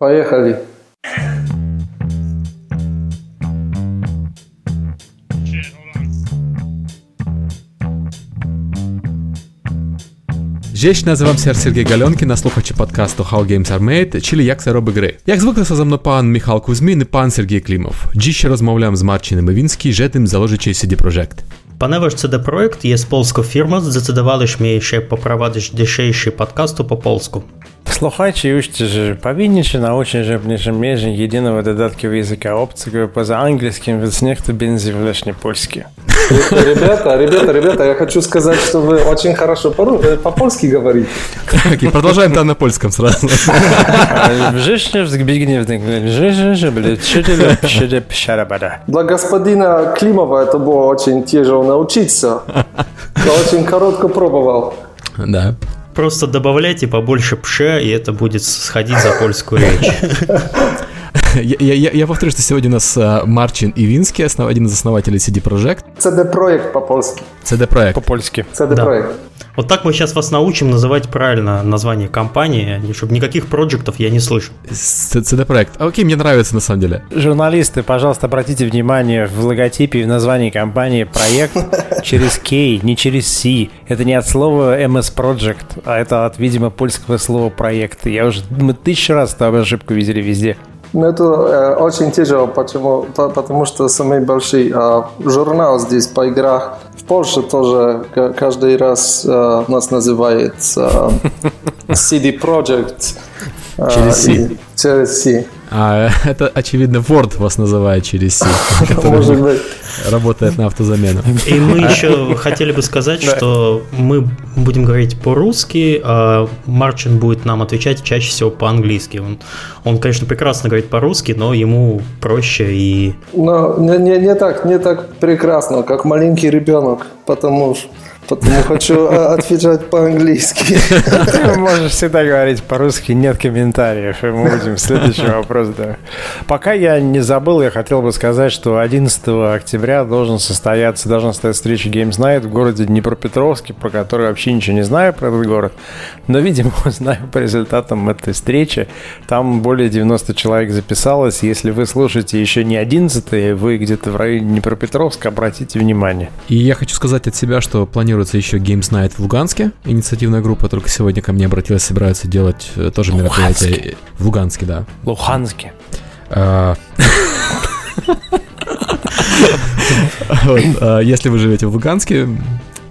Поехали. Здесь называм сер Сергей Галёнкін, слухачы подкасту How Games Are Made, чили як це роб гри. Як звикли со мною пан Михайло Кузьмін і пан Сергій Клімов. Діще розмовляємо з Марчином Івінський, жетим заложичий CD Projekt. Ponieważ CD Projekt jest polską firmą, zdecydowaliśmy się poprowadzić dzisiejszy podcast po polsku. Słuchajcie, jużcie, że powinniście nauczyć, że w naszym mierze jedynego dodatku języka obcego poza angielskim, więc niech to będzie właśnie polskie. Ребята, ребята, ребята, я хочу сказать, что вы очень хорошо по-польски говорите. Так, и продолжаем там на польском сразу. Września Zbigniew że byli trzy trzy psiarabada. Dla господина Климова это было очень тяжело научиться. Я очень коротко пробовал. Да. Просто добавляйте побольше пше, и это будет сходить за польскую речь. Я, я, я повторю, что сегодня у нас Марчин Ивинский, основ, один из основателей CD Projekt. CD Projekt по-польски. CD Projekt. По-польски. CD Да. Projekt. Вот так мы сейчас вас научим называть правильно название компании, чтобы никаких проектов я не слышу. CD Projekt. Окей, мне нравится на самом деле. Журналисты, пожалуйста, обратите внимание в логотипе и в названии компании проект через K, не через C. Это не от слова MS Project, а это от, видимо, польского слова проект. Я уже мы тысячу раз эту ошибку видели везде. Ну, это э, очень тяжело, почему? По- потому что самый большой э, журнал здесь по играх. В Польше тоже каждый раз э, нас называет э, CD Projekt. э, Через C. и- Через C. А, это, очевидно, Word вас называет через C, который Может быть. Работает на автозамену. И мы еще хотели бы сказать, что мы будем говорить по-русски, а Марчин будет нам отвечать чаще всего по-английски. Он, он, конечно, прекрасно говорит по-русски, но ему проще и Но не, не, не так, не так прекрасно, как маленький ребенок, потому что потому хочу э, отвечать по-английски. Ты можешь всегда говорить по-русски, нет комментариев. И мы будем следующий вопрос. Да. Пока я не забыл, я хотел бы сказать, что 11 октября должен состояться, должна состояться встреча Games Night в городе Днепропетровске, про который вообще ничего не знаю про этот город. Но, видимо, знаю по результатам этой встречи. Там более 90 человек записалось. Если вы слушаете еще не 11 вы где-то в районе Днепропетровска, обратите внимание. И я хочу сказать от себя, что планируется еще Games Night в Луганске. Инициативная группа только сегодня ко мне обратилась, собирается делать э, тоже мероприятие в Луганске, да. Луханске. А, а, Если вы живете в Луганске,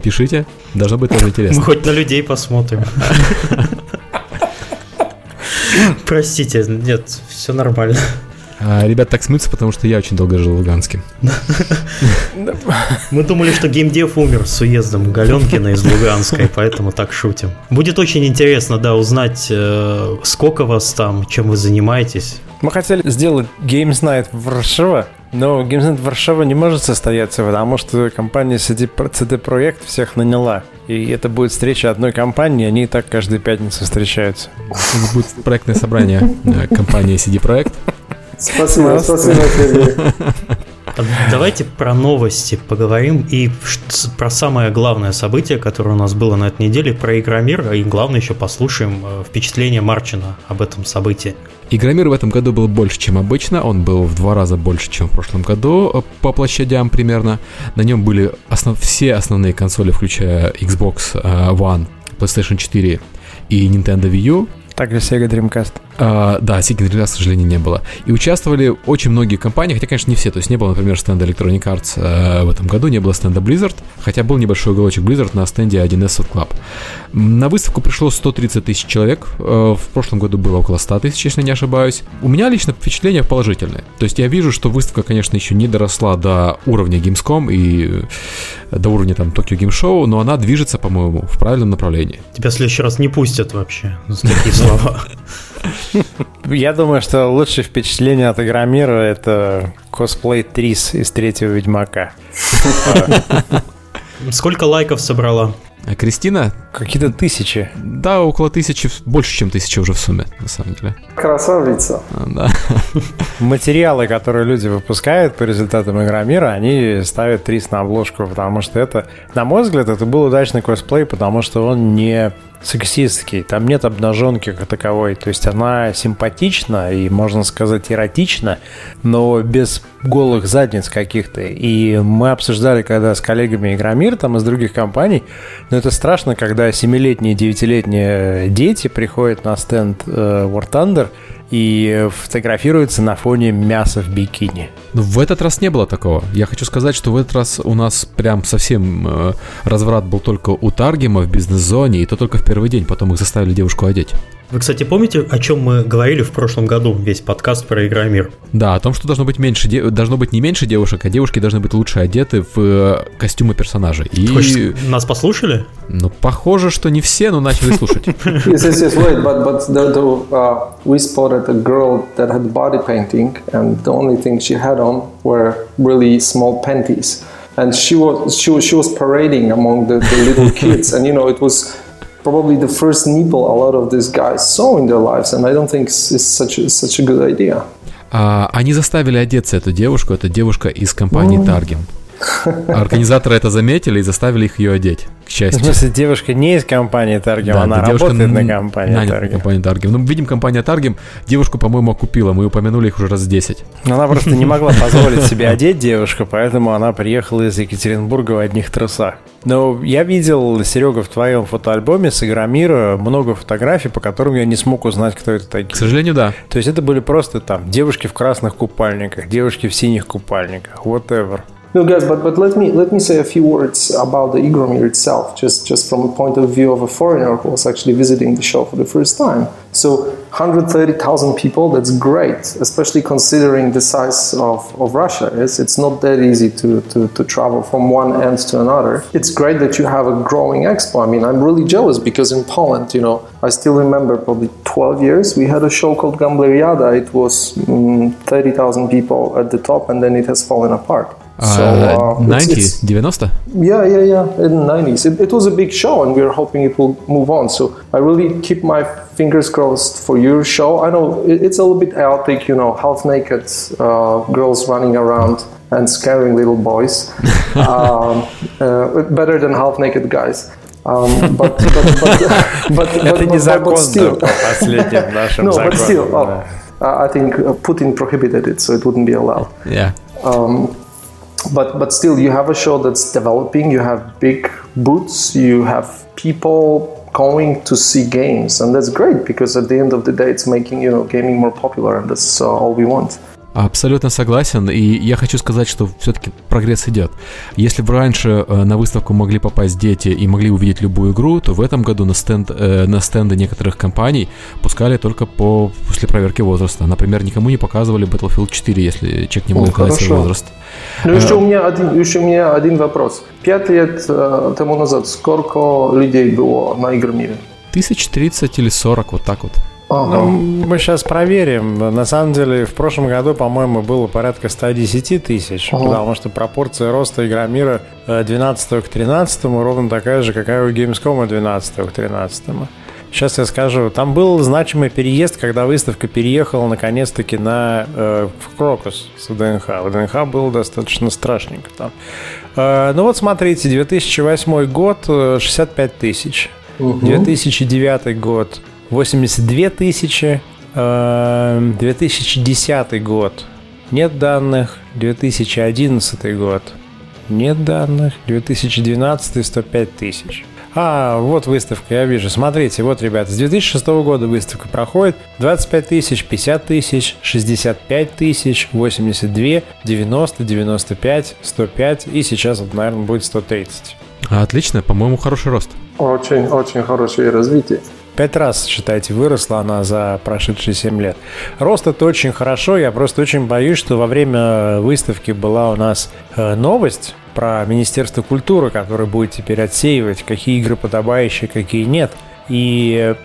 пишите, должно быть тоже мы интересно. хоть на людей посмотрим. Простите, нет, все нормально. А, Ребят так смеются, потому что я очень долго жил в Луганске. Мы думали, что геймдев умер с уездом Галенкина из Луганска, и поэтому так шутим. Будет очень интересно, да, узнать, э, сколько вас там, чем вы занимаетесь. Мы хотели сделать Games Night в Варшава, но Games Night в Варшава не может состояться, потому что компания CD, CD Projekt всех наняла. И это будет встреча одной компании, они и так каждую пятницу встречаются. Это будет проектное собрание э, компании CD Projekt. Спасибо, спасибо, Сергей. А Давайте про новости поговорим и про самое главное событие, которое у нас было на этой неделе, про Игромир, и главное еще послушаем э, впечатление Марчина об этом событии. Игромир в этом году был больше, чем обычно. Он был в два раза больше, чем в прошлом году э, по площадям примерно. На нем были основ- все основные консоли, включая Xbox э, One, PlayStation 4 и Nintendo Wii U. Также Sega Dreamcast. А, да, Sega Dreamcast, к сожалению, не было. И участвовали очень многие компании, хотя, конечно, не все. То есть не было, например, стенда Electronic Arts э, в этом году, не было стенда Blizzard, хотя был небольшой уголочек Blizzard на стенде 1С Club. М, На выставку пришло 130 тысяч человек. э, В прошлом году было около 100 тысяч, если не ошибаюсь. У меня лично впечатление положительное. То есть я вижу, что выставка, конечно, еще не доросла до уровня Gamescom и э, до уровня там Tokyo Game Show, но она движется, по-моему, в правильном направлении. Тебя в следующий раз не пустят вообще за такие слова. Я думаю, что лучшее впечатление от Игромира это косплей Трис из третьего Ведьмака. Сколько лайков собрала? А Кристина, Какие-то тысячи. да, около тысячи, больше, чем тысяча уже в сумме, на самом деле. Красавица. А, Да. Материалы, которые люди выпускают по результатам Игромира, они ставят Трис на обложку, потому что это, на мой взгляд, это был удачный косплей, потому что он не сексистский, там нет обнаженки как таковой. То есть она симпатична и, можно сказать, эротична, но без голых задниц каких-то. И мы обсуждали, когда с коллегами Игромир, там из других компаний, но это страшно, когда 7-летние, 9-летние дети приходят на стенд э, War Thunder и фотографируются на фоне мяса в бикини. Ну, в этот раз не было такого. Я хочу сказать, что в этот раз у нас прям совсем э, разврат был только у Таргема в бизнес-зоне, и то только в первый день, потом их заставили девушку одеть. Вы, кстати, помните, о чем мы говорили в прошлом году, весь подкаст про Игромир? Да, о том, что должно быть меньше, де... должно быть не меньше девушек, а девушки должны быть лучше одеты в э, костюмы персонажей. И... Хочешь, нас послушали? Ну, похоже, что не все, но начали слушать. Yes, yes, yes, but, but the, the, uh, we spotted discovered a girl that had body painting, and the only thing she had on were really small panties. And she was she was, she was parading among the, the little kids, and you know it was probably the first nipple a lot of these guys saw in their lives, and I don't think it's such a, such a good idea. Uh, они заставили одеться эту девушку. Это девушка из компании Targem. Организаторы это заметили и заставили их ее одеть, к счастью. В смысле, девушка не из компании Targem, да, она работает на компании Targem. компании Targem. Ну, видим, компания Targem девушку, по-моему, купила. Мы упомянули их уже раз 10. Но она просто не могла позволить себе одеть девушку, поэтому она приехала из Екатеринбурга в одних трусах. Но я видел, Серега, в твоем фотоальбоме с Игромира много фотографий, по которым я не смог узнать, кто это такие. К сожалению, да. То есть это были просто там девушки в красных купальниках, девушки в синих купальниках, whatever. No, guys, but, but let me let me say a few words about the Igromir itself, just just from a point of view of a foreigner who was actually visiting the show for the first time. So, 130,000 people, that's great, especially considering the size of, of Russia is. It's not that easy to, to, to travel from one end to another. It's great that you have a growing expo. I mean, I'm really jealous because in Poland, you know, I still remember probably 12 years, we had a show called Gambleriada. It was mm, 30,000 people at the top and then it has fallen apart. So, uh, 90, it's, it's, 90? Yeah, yeah, yeah, in the 90s. It, it, was a big show and we are hoping it will move on. So I really keep my fingers crossed for your show. I know it, it's a little bit chaotic, you know, half naked uh, girls running around and scaring little boys. um, uh, better than half naked guys. Um, but, but, but, but, but, Это незаконно but still. по последним нашим no, but still, oh, I think Putin prohibited it, so it wouldn't be allowed. Yeah. Um, but but still you have a show that's developing. You have big boots you have people going to see games. And that's great because at the end of the day it's making you know gaming more popular. And that's uh, all we want Абсолютно согласен, и я хочу сказать, что все-таки прогресс идет. Если бы раньше э, на выставку могли попасть дети и могли увидеть любую игру, то в этом году на, стенд, э, на стенды некоторых компаний пускали только по, после проверки возраста. Например, никому не показывали Battlefield 4, если человек не мог указать свой возраст. Ну, еще, у меня один, еще у меня один вопрос. Пять лет э, тому назад сколько людей было на Игромире? Тысяч тридцать или сорок, вот так вот. Ага. Ну, мы сейчас проверим. На самом деле, в прошлом году, по-моему, было порядка 110 тысяч, ага. потому что пропорция роста Игромира 12 э, к 13 ровно такая же, какая у Gamescom 12 к 13. Сейчас я скажу. Там был значимый переезд, когда выставка переехала наконец-таки на э, в Крокус с ВДНХ. ВДНХ был достаточно страшненько там. Э, ну вот смотрите, 2008 год 65 тысяч. Угу. 2009 год 82 тысячи. 2010 э, год. Нет данных. 2011 год. Нет данных. 2012 105 тысяч. А, вот выставка, я вижу. Смотрите, вот, ребята, с 2006 года выставка проходит. 25 тысяч, 50 тысяч, 65 тысяч, 82, 90, 95, 105 и сейчас, вот, наверное, будет 130. Отлично, по-моему, хороший рост. Очень, очень хорошее развитие. Пять раз, считайте, выросла она за прошедшие 7 лет. Рост это очень хорошо, я просто очень боюсь, что во время выставки была у нас э, новость про Министерство культуры, которое будет теперь отсеивать, какие игры подобающие, какие нет – и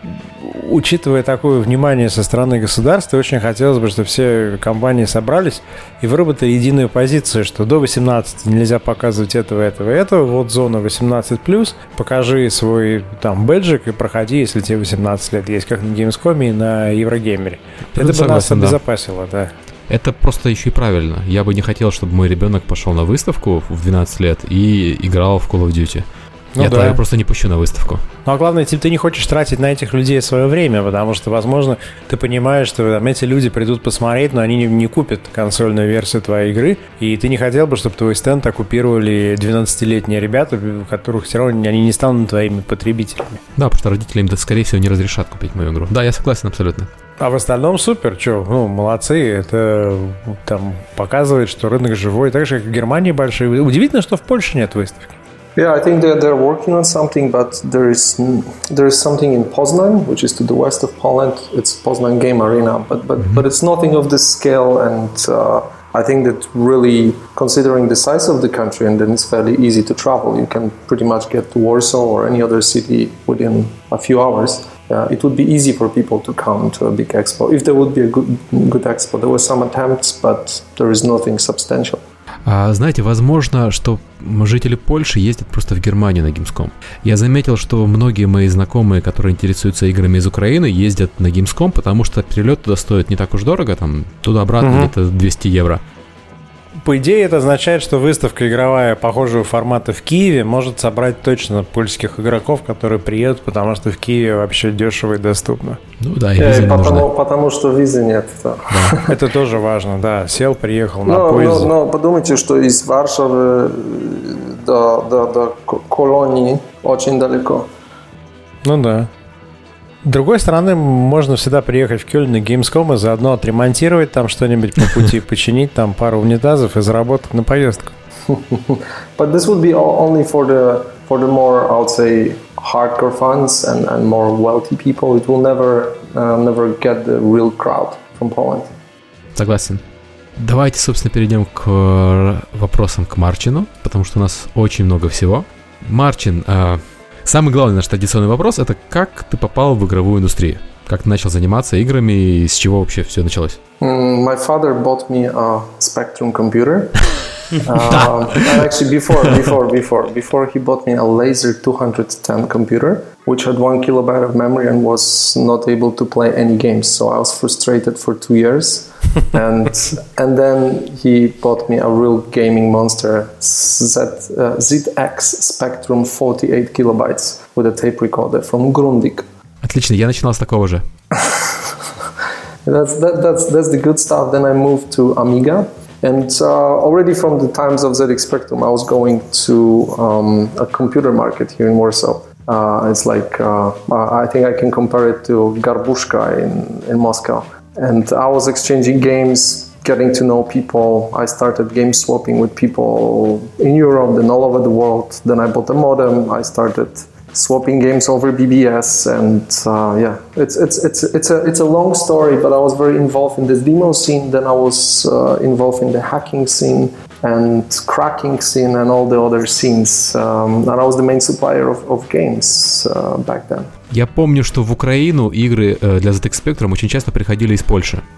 учитывая такое внимание со стороны государства, очень хотелось бы, чтобы все компании собрались и выработали единую позицию, что до 18 нельзя показывать этого, этого, этого. Вот зона 18+, покажи свой там бэджик и проходи, если тебе 18 лет есть, как на Gamescom и на Еврогеймере. Это, Это бы нас обезопасило, да. да. Это просто еще и правильно. Я бы не хотел, чтобы мой ребенок пошел на выставку в 12 лет и играл в Call of Duty. Ну, я да. просто не пущу на выставку. Ну а главное, ты, ты не хочешь тратить на этих людей свое время, потому что, возможно, ты понимаешь, что там, эти люди придут посмотреть, но они не, не купят консольную версию твоей игры, и ты не хотел бы, чтобы твой стенд оккупировали 12-летние ребята, которых все равно они не станут твоими потребителями. Да, потому что родители им, скорее всего, не разрешат купить мою игру. Да, я согласен абсолютно. А в остальном супер, что, ну, молодцы, это там показывает, что рынок живой, так же, как в Германии большие. Удивительно, что в Польше нет выставки. Yeah, I think they're, they're working on something, but there is there is something in Poznan, which is to the west of Poland. It's Poznan Game Arena, but but mm-hmm. but it's nothing of this scale. And uh, I think that really, considering the size of the country, and then it's fairly easy to travel. You can pretty much get to Warsaw or any other city within a few hours. Uh, it would be easy for people to come to a big expo if there would be a good good expo. There were some attempts, but there is nothing substantial. А, знаете, возможно, что жители Польши ездят просто в Германию на Gamescom. Я заметил, что многие мои знакомые, которые интересуются играми из Украины, ездят на Gamescom, потому что перелет туда стоит не так уж дорого, там туда-обратно угу. где-то 200 евро по идее, это означает, что выставка игровая похожего формата в Киеве может собрать точно польских игроков, которые приедут, потому что в Киеве вообще дешево и доступно. Ну да, и визы э, потому, потому что визы нет. Да. Да. Это тоже важно, да. Сел, приехал на но, поезде. Но, но подумайте, что из Варшавы до, до, до Колонии очень далеко. Ну да. С другой стороны, можно всегда приехать в Кёльн на Gamescom и заодно отремонтировать там что-нибудь по пути, починить там пару унитазов и заработать на поездку. But this would be only for the for the more, I would say, hardcore fans and, and more wealthy people. It will never uh, never get the real crowd from Poland. Согласен. Давайте, собственно, перейдем к э, вопросам к Марчину, потому что у нас очень много всего. Марчин, э, Самый главный наш традиционный вопрос — это как ты попал в игровую индустрию? Как ты начал заниматься играми и с чего вообще все началось? My father bought me a Spectrum computer. um, actually, before, before, before, before he bought me a Laser 210 computer, which had one kilobyte of memory and was not able to play any games. So I was frustrated for two years, and and then he bought me a real gaming monster, Z, uh, ZX Spectrum 48 kilobytes with a tape recorder from Grundig. Отлично, я начинал с такого же. that's that, that's that's the good stuff. Then I moved to Amiga. And uh, already from the times of ZX Spectrum, I was going to um, a computer market here in Warsaw. uh, it's like, uh, I think I can compare it to Garbushka in, in Moscow. And I was exchanging games, getting to know people. I started game swapping with people in Europe and all over the world. Then I bought a modem. I started swapping games over BBS, and uh, yeah, it's it's it's it's a it's a long story. But I was very involved in this demo scene. Then I was uh, involved in the hacking scene and cracking scene and all the other scenes. Um, and I was the main supplier of, of games uh, back then. Я помню, что в Украину игры э, для ZX Spectrum очень часто приходили из Польши.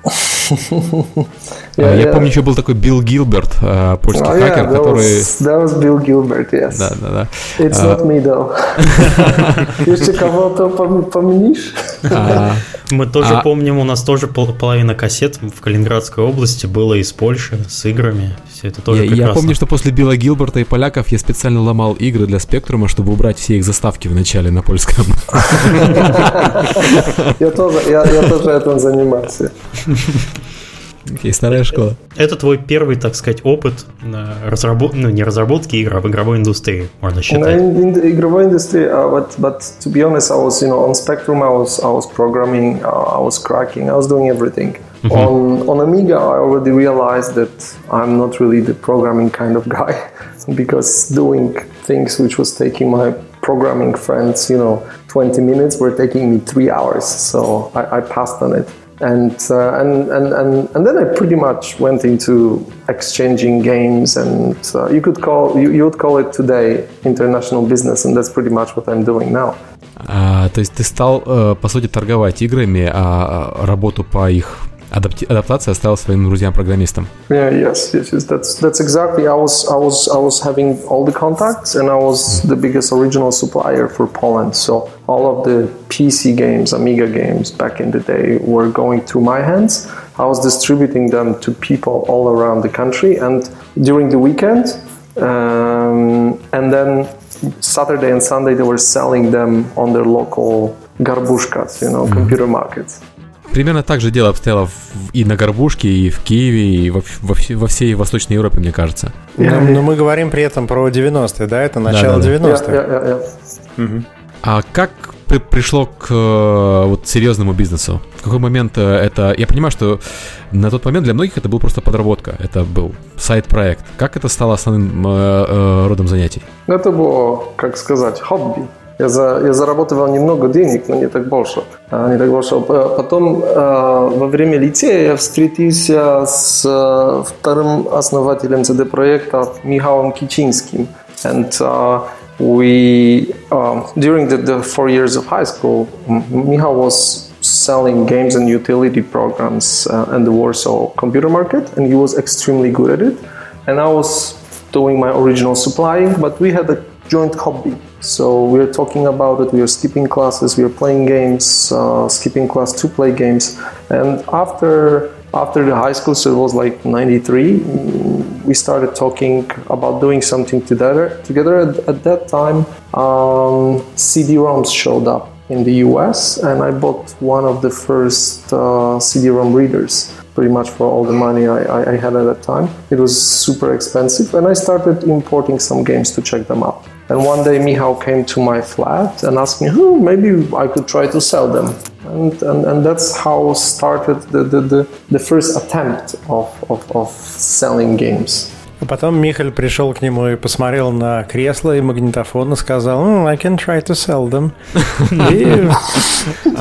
Yeah, Я помню, еще был такой Билл Гилберт, э, польский oh, хакер, который... That was Bill Gilbert, yes. Да, да, да. It's uh... not me, though. Еще кого-то помнишь? А, Мы тоже а... помним, у нас тоже половина кассет в Калининградской области было из Польши с играми. Все это тоже. Я помню, что после Билла Гилберта и поляков я специально ломал игры для Спектрума, чтобы убрать все их заставки в начале на польском. Я тоже, я, я тоже этим занимался. Окей, старая школа. Это твой первый, так сказать, опыт разработ... ну, не разработки игр, а в игровой индустрии, можно считать. In the игровой индустрии, uh, but, but to be honest, I was, you know, on Spectrum, I was, I was programming, uh, I was cracking, I was doing everything. Mm-hmm. On, on Amiga, I already realized that I'm not really the programming kind of guy because doing things which was taking my programming friends, you know, 20 minutes were taking me three hours. So I, I passed on it and, uh, and, and, and, and then I pretty much went into exchanging games and uh, you could call you, you would call it today international business and that's pretty much what I'm doing now. А, то есть ты стал, по сути, торговать играми, а работу по их адапти- адаптация оставила своим друзьям-программистам. Yeah, yes, yes, yes. That's that's exactly. I was I was I was having all the contacts, and I was the biggest original supplier for Poland. So all of the PC games, Amiga games back in the day were going through my hands. I was distributing them to people all around the country, and during the weekend, um, and then Saturday and Sunday they were selling them on their local горбушкас, you know, computer markets. Примерно так же дело обстояло и на Горбушке, и в Киеве, и во, во, во всей Восточной Европе, мне кажется. Но, но мы говорим при этом про 90-е, да? Это начало да, да, 90-х. Yeah, yeah, yeah, yeah. Угу. А как при, пришло к э, вот серьезному бизнесу? В какой момент э, это... Я понимаю, что на тот момент для многих это был просто подработка. Это был сайт-проект. Как это стало основным э, э, родом занятий? Это было, как сказать, хобби. я, за, я зарабатывал немного денег, но не так больше. Не так больше. Потом во время литея я встретился с вторым основателем CD-проекта Михаилом Кичинским. And uh, we, uh, during the, the four years of high school, Michal was selling games and utility programs uh, in the Warsaw computer market, and he was extremely good at it. And I was doing my original supplying, but we had a joint hobby. So we are talking about it. We are skipping classes. We are playing games, uh, skipping class to play games. And after after the high school, so it was like '93, we started talking about doing something together. Together at, at that time, um, CD-ROMs showed up in the US, and I bought one of the first uh, CD-ROM readers pretty much for all the money I, I, had at that time. It was super expensive, and I started importing some games to check them out. And one day Michal came to my flat and asked me, oh, maybe I could try to sell them. And, and, and that's how started the, the, the, the first attempt of, of, of selling games. А потом Михаль пришел к нему и посмотрел на кресло и магнитофон и сказал, mm, I can try to sell them. И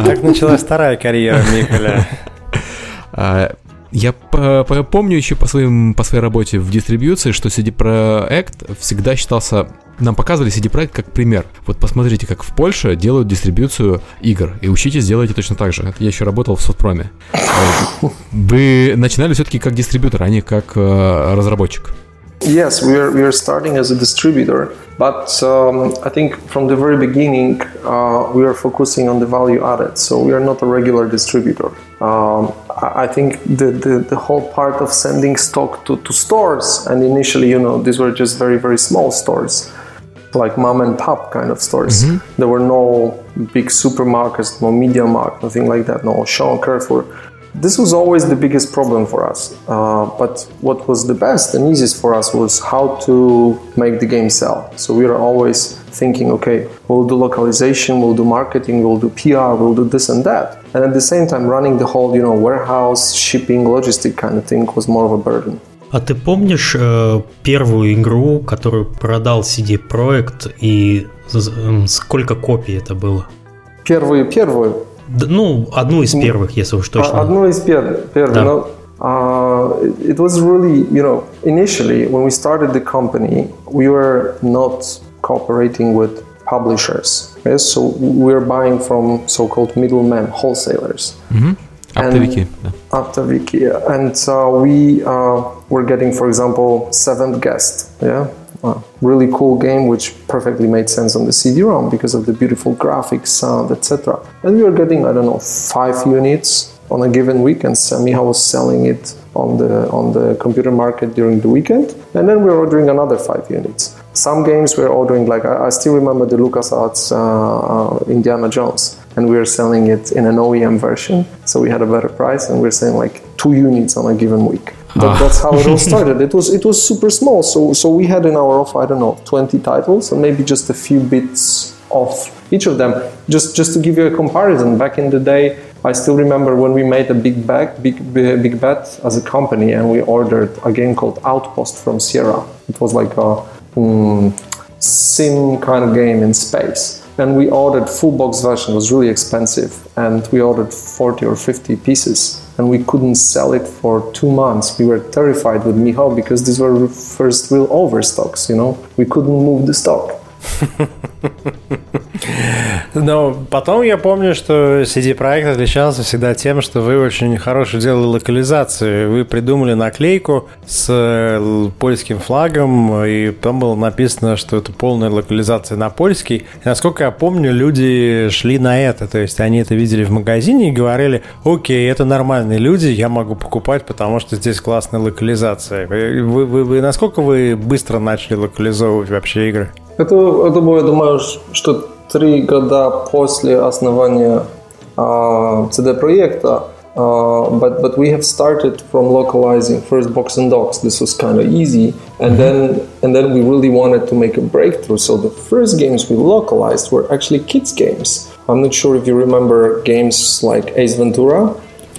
так началась вторая карьера Михаля. Я помню еще по, своим, по своей работе в дистрибьюции, что CD Projekt всегда считался... Нам показывали CD Projekt как пример. Вот посмотрите, как в Польше делают дистрибьюцию игр. И учитесь, делайте точно так же. Я еще работал в софтпроме. Вы начинали все-таки как дистрибьютор, а не как э, разработчик. Yes, we are, we are starting as a distributor, but um, I think from the very beginning uh, we are focusing on the value added. So we are not a regular distributor. Um, I think the, the, the, whole part of sending stock to, to stores, and initially, you know, these were just very, very small stores, like mom and pop kind of stores. Mm-hmm. There were no big supermarkets, no Media Markt, nothing like that, no Sean Carrefour. This was always the biggest problem for us. Uh, but what was the best and easiest for us was how to make the game sell. So we were always thinking, okay, we'll do localization, we'll do marketing, we'll do PR, we'll do this and that. And at the same time, running the whole, you know, warehouse, shipping, logistic kind of thing was more of a burden. А ты помнишь э, первую игру, которую продал CD Projekt и э, сколько копий это было? Первую, первую. Ну, одну из первых, если уж точно. Одну из первых. да. но, uh, it was really, you know, initially when we started the company, we were not cooperating with publishers. Yes? So we're buying from so-called middlemen, wholesalers. Mm-hmm. After Wiki. After Wiki. And uh, we uh, were getting, for example, Seventh Guest, yeah, really cool game which perfectly made sense on the CD-ROM because of the beautiful graphics, sound, etc. And we were getting I don't know five units on a given week, and Samiha was selling it on the on the computer market during the weekend, and then we were ordering another five units. Some games we were ordering like I, I still remember the LucasArts uh, uh, Indiana Jones, and we were selling it in an OEM version, so we had a better price, and we were selling like two units on a given week. That, ah. That's how it all started. it was it was super small. So so we had in our offer I don't know 20 titles and maybe just a few bits of each of them. Just just to give you a comparison, back in the day, I still remember when we made a big bet, big big bet as a company, and we ordered a game called Outpost from Sierra. It was like a mm, sim kind of game in space and we ordered full box version it was really expensive and we ordered 40 or 50 pieces and we couldn't sell it for two months. We were terrified with Michal because these were first real overstocks you know? We couldn't move the stock Но потом я помню, что CD-проект отличался всегда тем, что вы очень хорошо делали локализацию. Вы придумали наклейку с э, польским флагом, и там было написано, что это полная локализация на польский. И, насколько я помню, люди шли на это. То есть они это видели в магазине и говорили, окей, это нормальные люди, я могу покупать, потому что здесь классная локализация. Вы, вы, вы, насколько вы быстро начали локализовывать вообще игры? Это, это было, я думаю, что три года после основания uh, CD-проекта Uh, but but we have started from localizing first box and docs. This was kind of easy, and mm-hmm. then and then we really wanted to make a breakthrough. So the first games we localized were actually kids games. I'm not sure if you remember games like Ace Ventura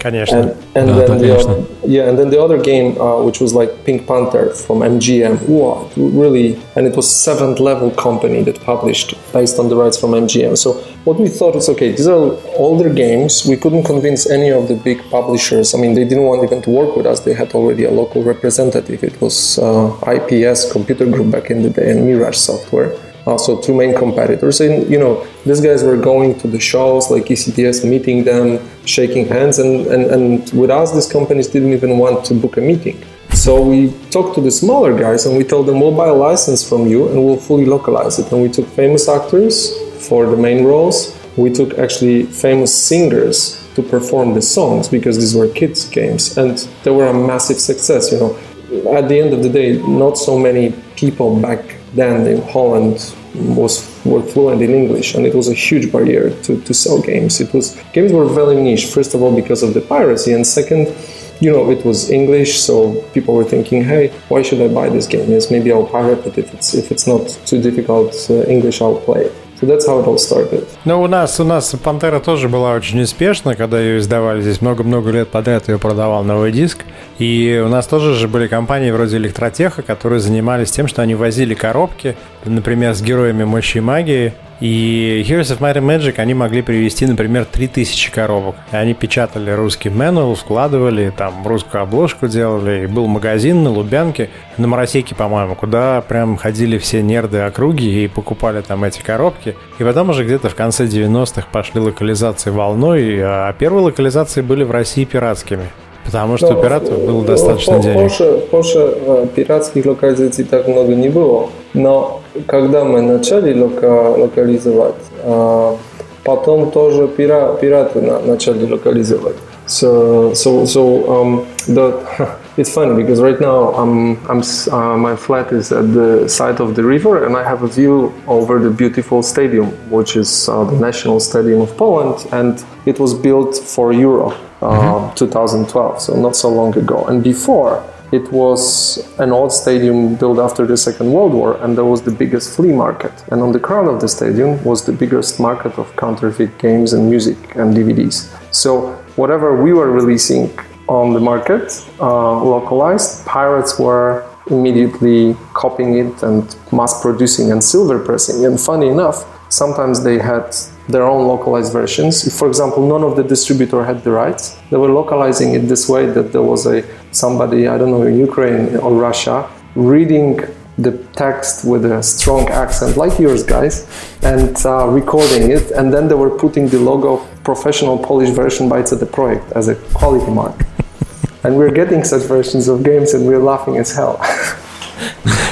Конечно. And, and да, then the, yeah, and then the other game, uh, which was like Pink Panther from MGM. Wow, really, and it was seventh level company that published based on the rights from MGM. So what we thought is okay, these are older games. We couldn't convince any of the big publishers. I mean, they didn't want even to work with us. They had already a local representative. It was uh, IPS Computer Group back in the day and Mirage Software also two main competitors. And you know, these guys were going to the shows like ECTS, meeting them, shaking hands, and, and, and with us, these companies didn't even want to book a meeting. So we talked to the smaller guys and we told them we'll buy a license from you and we'll fully localize it. And we took famous actors for the main roles. We took actually famous singers to perform the songs because these were kids games and they were a massive success. You know, at the end of the day, not so many people back then in Poland was were fluent in English, and it was a huge barrier to, to sell games. It was games were very niche. First of all, because of the piracy, and second, you know, it was English, so people were thinking, "Hey, why should I buy this game? Yes, maybe I'll pirate it if it's if it's not too difficult uh, English, I'll play it." So that's how it all started. Ну, у нас, у нас Пантера тоже была очень успешна, когда ее издавали здесь много-много лет подряд, ее продавал новый диск. И у нас тоже же были компании вроде Электротеха, которые занимались тем, что они возили коробки, например, с героями мощи и магии, и Heroes of Might and Magic они могли привезти, например, 3000 коробок. И они печатали русский мануал, складывали, там русскую обложку делали. И был магазин на Лубянке, на Моросейке, по-моему, куда прям ходили все нерды округи и покупали там эти коробки. И потом уже где-то в конце 90-х пошли локализации волной, а первые локализации были в России пиратскими. Потому что у пиратов было достаточно денег. Позже, позже пиратских локализаций так много не было. Но когда мы начали лока, локализовать, потом тоже пира, пираты начали локализовать. So, so, so um, the, it's funny because right now I'm, I'm, uh, my flat is at the side of the river and I have a view over the beautiful stadium, which is uh, the national stadium of Poland, and it was built for Euro uh, mm-hmm. 2012, so not so long ago. And before, it was an old stadium built after the Second World War, and there was the biggest flea market. And on the crown of the stadium was the biggest market of counterfeit games and music and DVDs. So whatever we were releasing on the market, uh, localized, pirates were immediately copying it and mass producing and silver pressing. And funny enough, sometimes they had their own localized versions. If, for example, none of the distributor had the rights, they were localizing it this way that there was a somebody, I don't know, in Ukraine or Russia, reading the text with a strong accent, like yours, guys, and uh, recording it, and then they were putting the logo professional Polish version by the project as a quality mark. and we're getting such versions of games, and we're laughing as hell.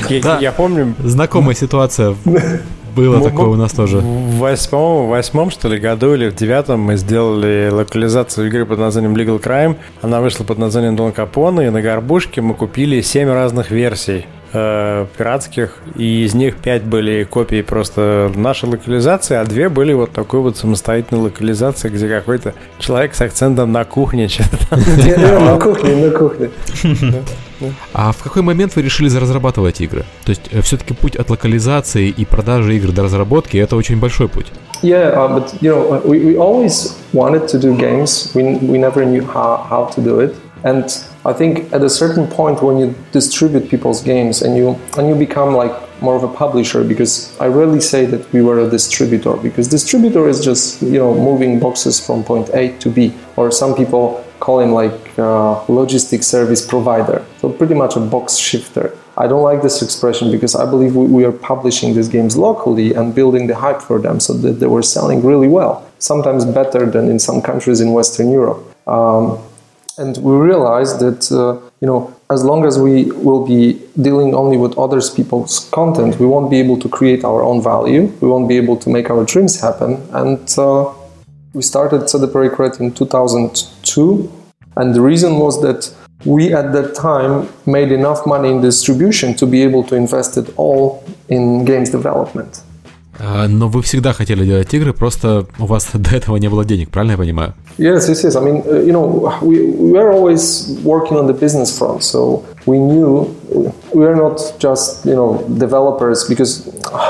Я, я помню. Знакомая ситуация Было мы, такое у нас тоже. В восьмом, восьмом, что ли, году или в девятом мы сделали локализацию игры под названием Legal Crime. Она вышла под названием Дон Капона, и на горбушке мы купили семь разных версий э, пиратских, и из них пять были копии просто нашей локализации, а две были вот такой вот самостоятельной локализации, где какой-то человек с акцентом на кухне что-то На кухне, на кухне. А в какой момент вы решили разрабатывать игры? То есть э, все-таки путь от локализации и продажи игр до разработки это очень большой путь. Yeah, uh, but you know, we, we always wanted to do games. We, we never knew how, how to do it. And I think at a certain point when you distribute people's games and you and you become like more of a publisher because I rarely say that we were a distributor because distributor is just you know moving boxes from point A to B or some people call him like uh, logistic service provider so pretty much a box shifter. I don't like this expression because I believe we, we, are publishing these games locally and building the hype for them so that they were selling really well, sometimes better than in some countries in Western Europe. Um, and we realized that uh, you know as long as we will be dealing only with others people's content we won't be able to create our own value. We won't be able to make our dreams happen. And uh, we started Projekt in 2002 and the reason was that we at that time made enough money in distribution to be able to invest it all in games development. Но вы всегда хотели делать игры, просто у вас до этого не было денег, правильно я понимаю? Yes, yes, yes. I mean, uh, you know, we, we were always working on the business front, so we knew we are not just, you know, developers because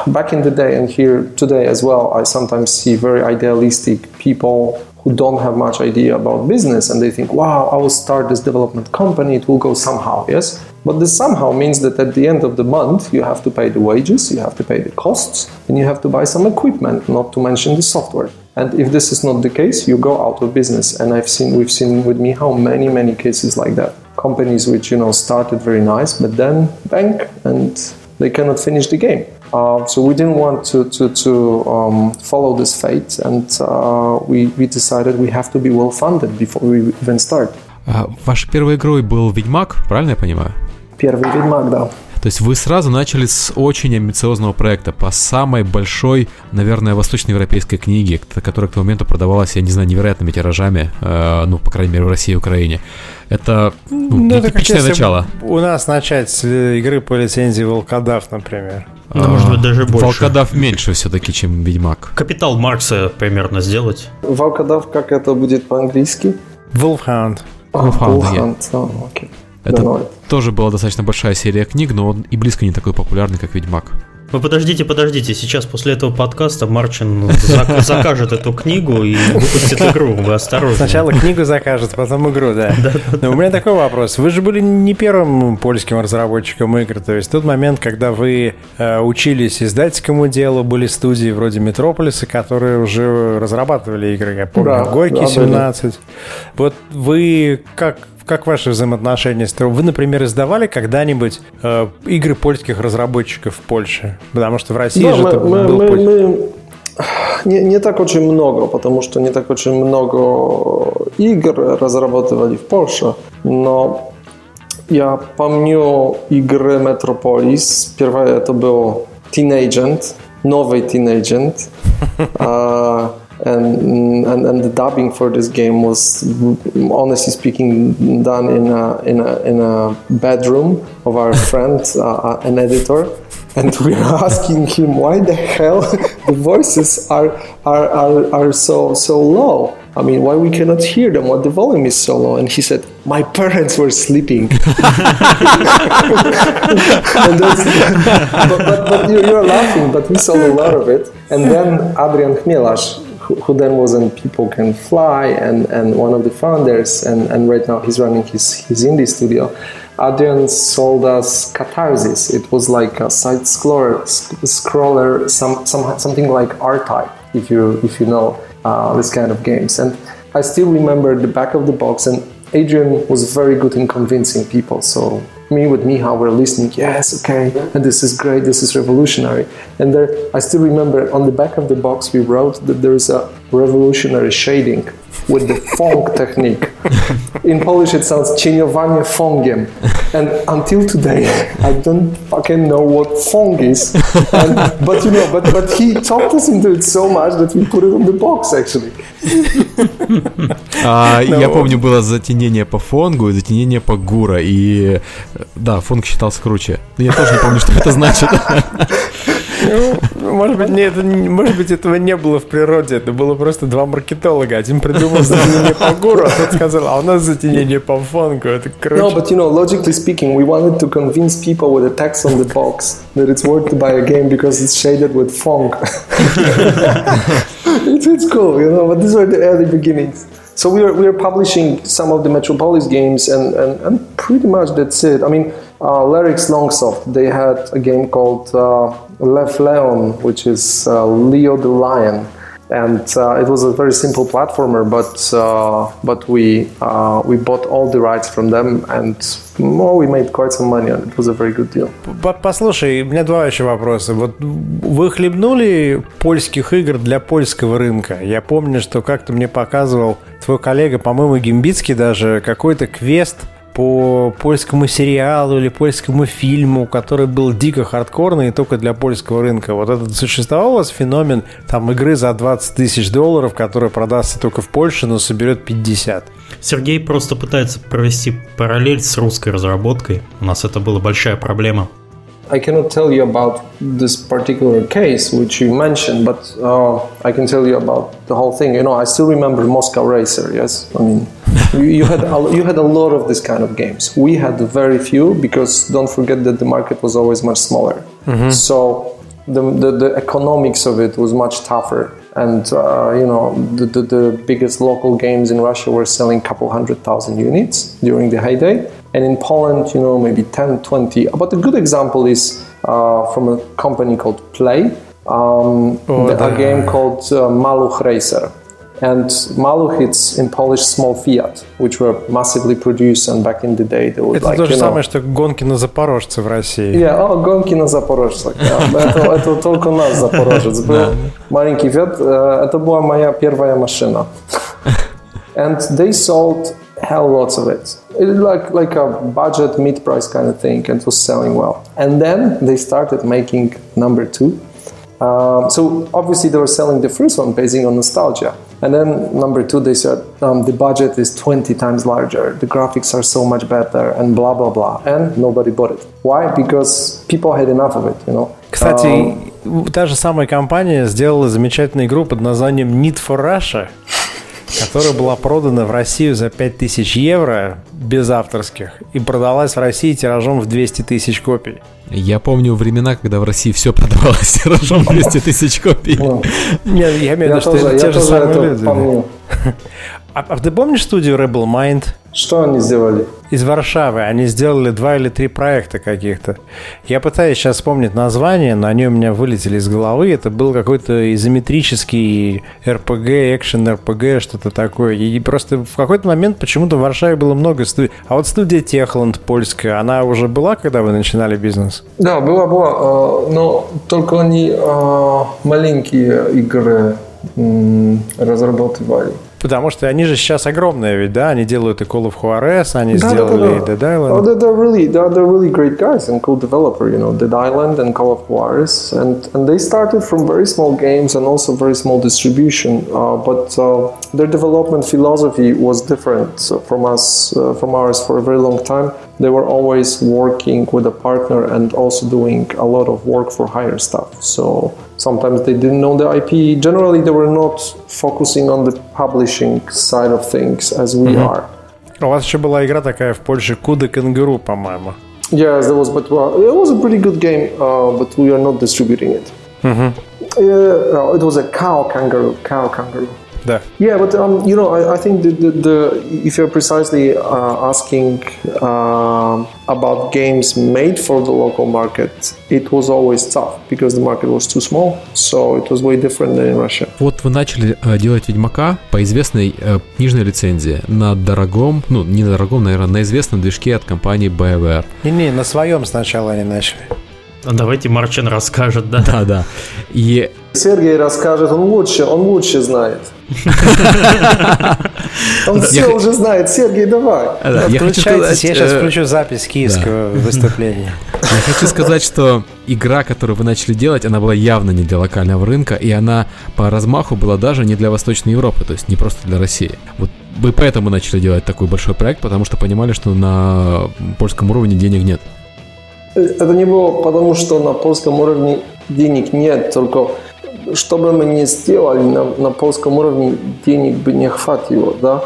back in the day and here today as well, I sometimes see very idealistic people who don't have much idea about business and they think, wow, I will start this development company, it will go somehow, yes? But this somehow means that at the end of the month, you have to pay the wages, you have to pay the costs, and you have to buy some equipment, not to mention the software. And if this is not the case, you go out of business. And I've seen, we've seen with me how many, many cases like that. Companies which, you know, started very nice, but then bank and they cannot finish the game. Uh, so we didn't want to, to, to um, follow this fate, and uh, we, we decided we have to be well funded before we even start. Uh, вашей первой игрой был Ведьмак, правильно я понимаю? Первый Ведьмак, да. То есть вы сразу начали с очень амбициозного проекта по самой большой, наверное, восточноевропейской книге, которая к тому моменту продавалась, я не знаю, невероятными тиражами, э, ну, по крайней мере, в России и Украине. Это ну, ну, типичное начало. У нас начать с игры по лицензии Волкодав, например. Да, может быть, даже больше. Волкодав меньше все-таки, чем Ведьмак. Капитал Маркса примерно сделать. Волкодав, как это будет по-английски? Wolfhound. Wolfhound, Wolfhound. Yeah. Oh, okay. Это да, тоже была достаточно большая серия книг, но он и близко не такой популярный, как Ведьмак. Вы подождите, подождите. Сейчас после этого подкаста Марчин зак- закажет эту книгу и выпустит игру. Вы осторожны. Сначала книгу закажет, потом игру, да. Но у меня такой вопрос. Вы же были не первым польским разработчиком игр. То есть тот момент, когда вы э, учились издательскому делу, были студии вроде Метрополиса, которые уже разрабатывали игры. Я помню, да, Горький 17. Вот вы как как ваши взаимоотношения с Вы, например, издавали когда-нибудь э, игры польских разработчиков в Польше? Потому что в России да, же мы, это мы, был... Мы, мы... Не, не так очень много, потому что не так очень много игр разрабатывали в Польше, но я помню игры Metropolis. Первое это был Teen Agent, новый Teen Agent. and, and and the dubbing for this game was honestly speaking done in a in a in a bedroom of our friend uh, uh an editor and we are asking him why the hell the voices are are, are, are so so low I mean, why we cannot hear them? What the volume is so low? And he said, my parents were sleeping. but, but, but, you're laughing, but we saw a lot of it. And then Adrian Chmielarz, who, then was in People Can Fly and, and one of the founders, and, and right now he's running his, his indie studio. Adrian sold us Katharsis. It was like a side scroller, scroller some, some, something like R-Type, if you, if you know uh, this kind of games. And I still remember the back of the box, and Adrian was very good in convincing people. So me with were listening, yes, okay, and this is great, this is revolutionary. And there, I still remember on the back of the box we wrote that there is a revolutionary shading with the fong technique. In Polish, it sounds cieniowanie fongiem. And until today, I don't fucking know what fong is. And, but you know, but, but he talked us into it so much that we put it on the box actually. А, no. Я помню, было затенение по фонгу и затенение по гура. И да, фонг считался круче. Я тоже не помню, что это значит. Ну, может быть, не, это, может быть, этого не было в природе. Это было просто два маркетолога. Один придумал затенение по гуру, а тот сказал, а у нас затенение по фонгу. Это круче. No, but you know, logically speaking, we wanted to convince people with a text on the box that it's worth to buy a game because it's shaded with funk. it's, it's cool, you know, but these were the early beginnings. So we are, we are publishing some of the Metropolis games, and, and, and pretty much that's it. I mean, uh, Lyrics Longsoft, they had a game called uh, Lew Leon, which is uh, Leo the Lion. And uh, it was a very simple platformer, but uh, but we uh, we bought all the rights from them, and well, we made quite some money, and it was a very good deal. Послушай, у меня два еще вопроса. Вот вы хлебнули польских игр для польского рынка? Я помню, что как-то мне показывал твой коллега, по-моему, Гимбицкий даже какой-то квест – по польскому сериалу или польскому фильму, который был дико хардкорный и только для польского рынка. Вот этот существовал у вас феномен там игры за 20 тысяч долларов, которая продастся только в Польше, но соберет 50. Сергей просто пытается провести параллель с русской разработкой. У нас это была большая проблема. I cannot tell you about this particular case which you mentioned, but uh, I can tell you about the whole thing. You know, I still remember Moscow Racer. Yes, I mean, you, you had a, you had a lot of this kind of games. We had very few because don't forget that the market was always much smaller. Mm-hmm. So the, the, the economics of it was much tougher and uh, you know the, the, the, biggest local games in Russia were selling a couple hundred thousand units during the heyday and in Poland you know maybe 10 20 but a good example is uh, from a company called Play um, oh, the, a game called uh, Maluch Racer and Maluch, it's in Polish small Fiat, which were massively produced, and back in the day they would это like, то же you самое, know, что гонки на Запорожце в России. Yeah, oh, гонки на Запорожце. это, это только у нас Запорожец был. Маленький Fiat. Это была моя первая машина. And they sold hell lots of it. it like like a budget mid price kind of thing and it was selling well and then they started making number two um, so obviously they were selling the first one based on nostalgia and then number two, they said um, the budget is 20 times larger, the graphics are so much better, and blah blah blah. And nobody bought it. Why? Because people had enough of it, you know. Кстати, um, та же самая компания сделала замечательную игру под названием Need for Russia, Которая была продана в Россию за 5000 евро без авторских и продалась в России тиражом в 200 тысяч копий. Я помню времена, когда в России все продавалось тиражом 200 тысяч копий. Нет, я имею в виду, что это те же самые люди. А, а ты помнишь студию Rebel Mind? Что они сделали? Из Варшавы. Они сделали два или три проекта каких-то. Я пытаюсь сейчас вспомнить название, но они у меня вылетели из головы. Это был какой-то изометрический RPG, экшен RPG, что-то такое. И просто в какой-то момент почему-то в Варшаве было много студий. А вот студия Техланд польская, она уже была, когда вы начинали бизнес? Да, была, была. А, но только они а, маленькие игры разрабатывали. Потому что они же сейчас огромные, ведь, да? Они делают и Call of Juarez, они да, сделали да, да, да. Dead Island. Oh, they're, they're really, they're, they're really great guys and cool developer, you know, Dead Island and Call of Juarez. And, and they started from very small games and also very small distribution. Uh, but uh, their development philosophy was different from us, uh, from ours for a very long time. they were always working with a partner and also doing a lot of work for hire stuff. So sometimes they didn't know the IP. Generally, they were not focusing on the publishing side of things as we mm-hmm. are. У вас еще была игра такая в Польше Куда Кенгуру, по-моему. Yes, there was, but well, it was a pretty good game, uh, but we are not distributing it. Mm-hmm. Uh, it was a Kao kangaroo, Kao kangaroo. Да. Yeah, but um, you know, I, I think the, the, the, if you're precisely uh, asking uh, about games made for the local market, it was always tough because the market was too small, so it was way different than in Russia. Вот вы начали э, делать Ведьмака по известной э, книжной лицензии на дорогом, ну не дорогом, наверное, на известном движке от компании BioWare. Не-не, на своем сначала они начали. А давайте Марчин расскажет, да? Да, да. И Сергей расскажет, он лучше, он лучше знает. Он все уже знает. Сергей, давай. Я хочу сказать... Я сейчас э, включу запись киевского выступления. Я хочу сказать, что игра, которую вы начали делать, она была явно не для локального рынка, и она по размаху была даже не для Восточной Европы, то есть не просто для России. Вот вы поэтому начали делать такой большой проект, потому что понимали, что на польском уровне денег нет. Это не было потому, что на польском уровне денег нет, только что бы мы ни сделали на, на польском уровне, денег бы не хватило, да?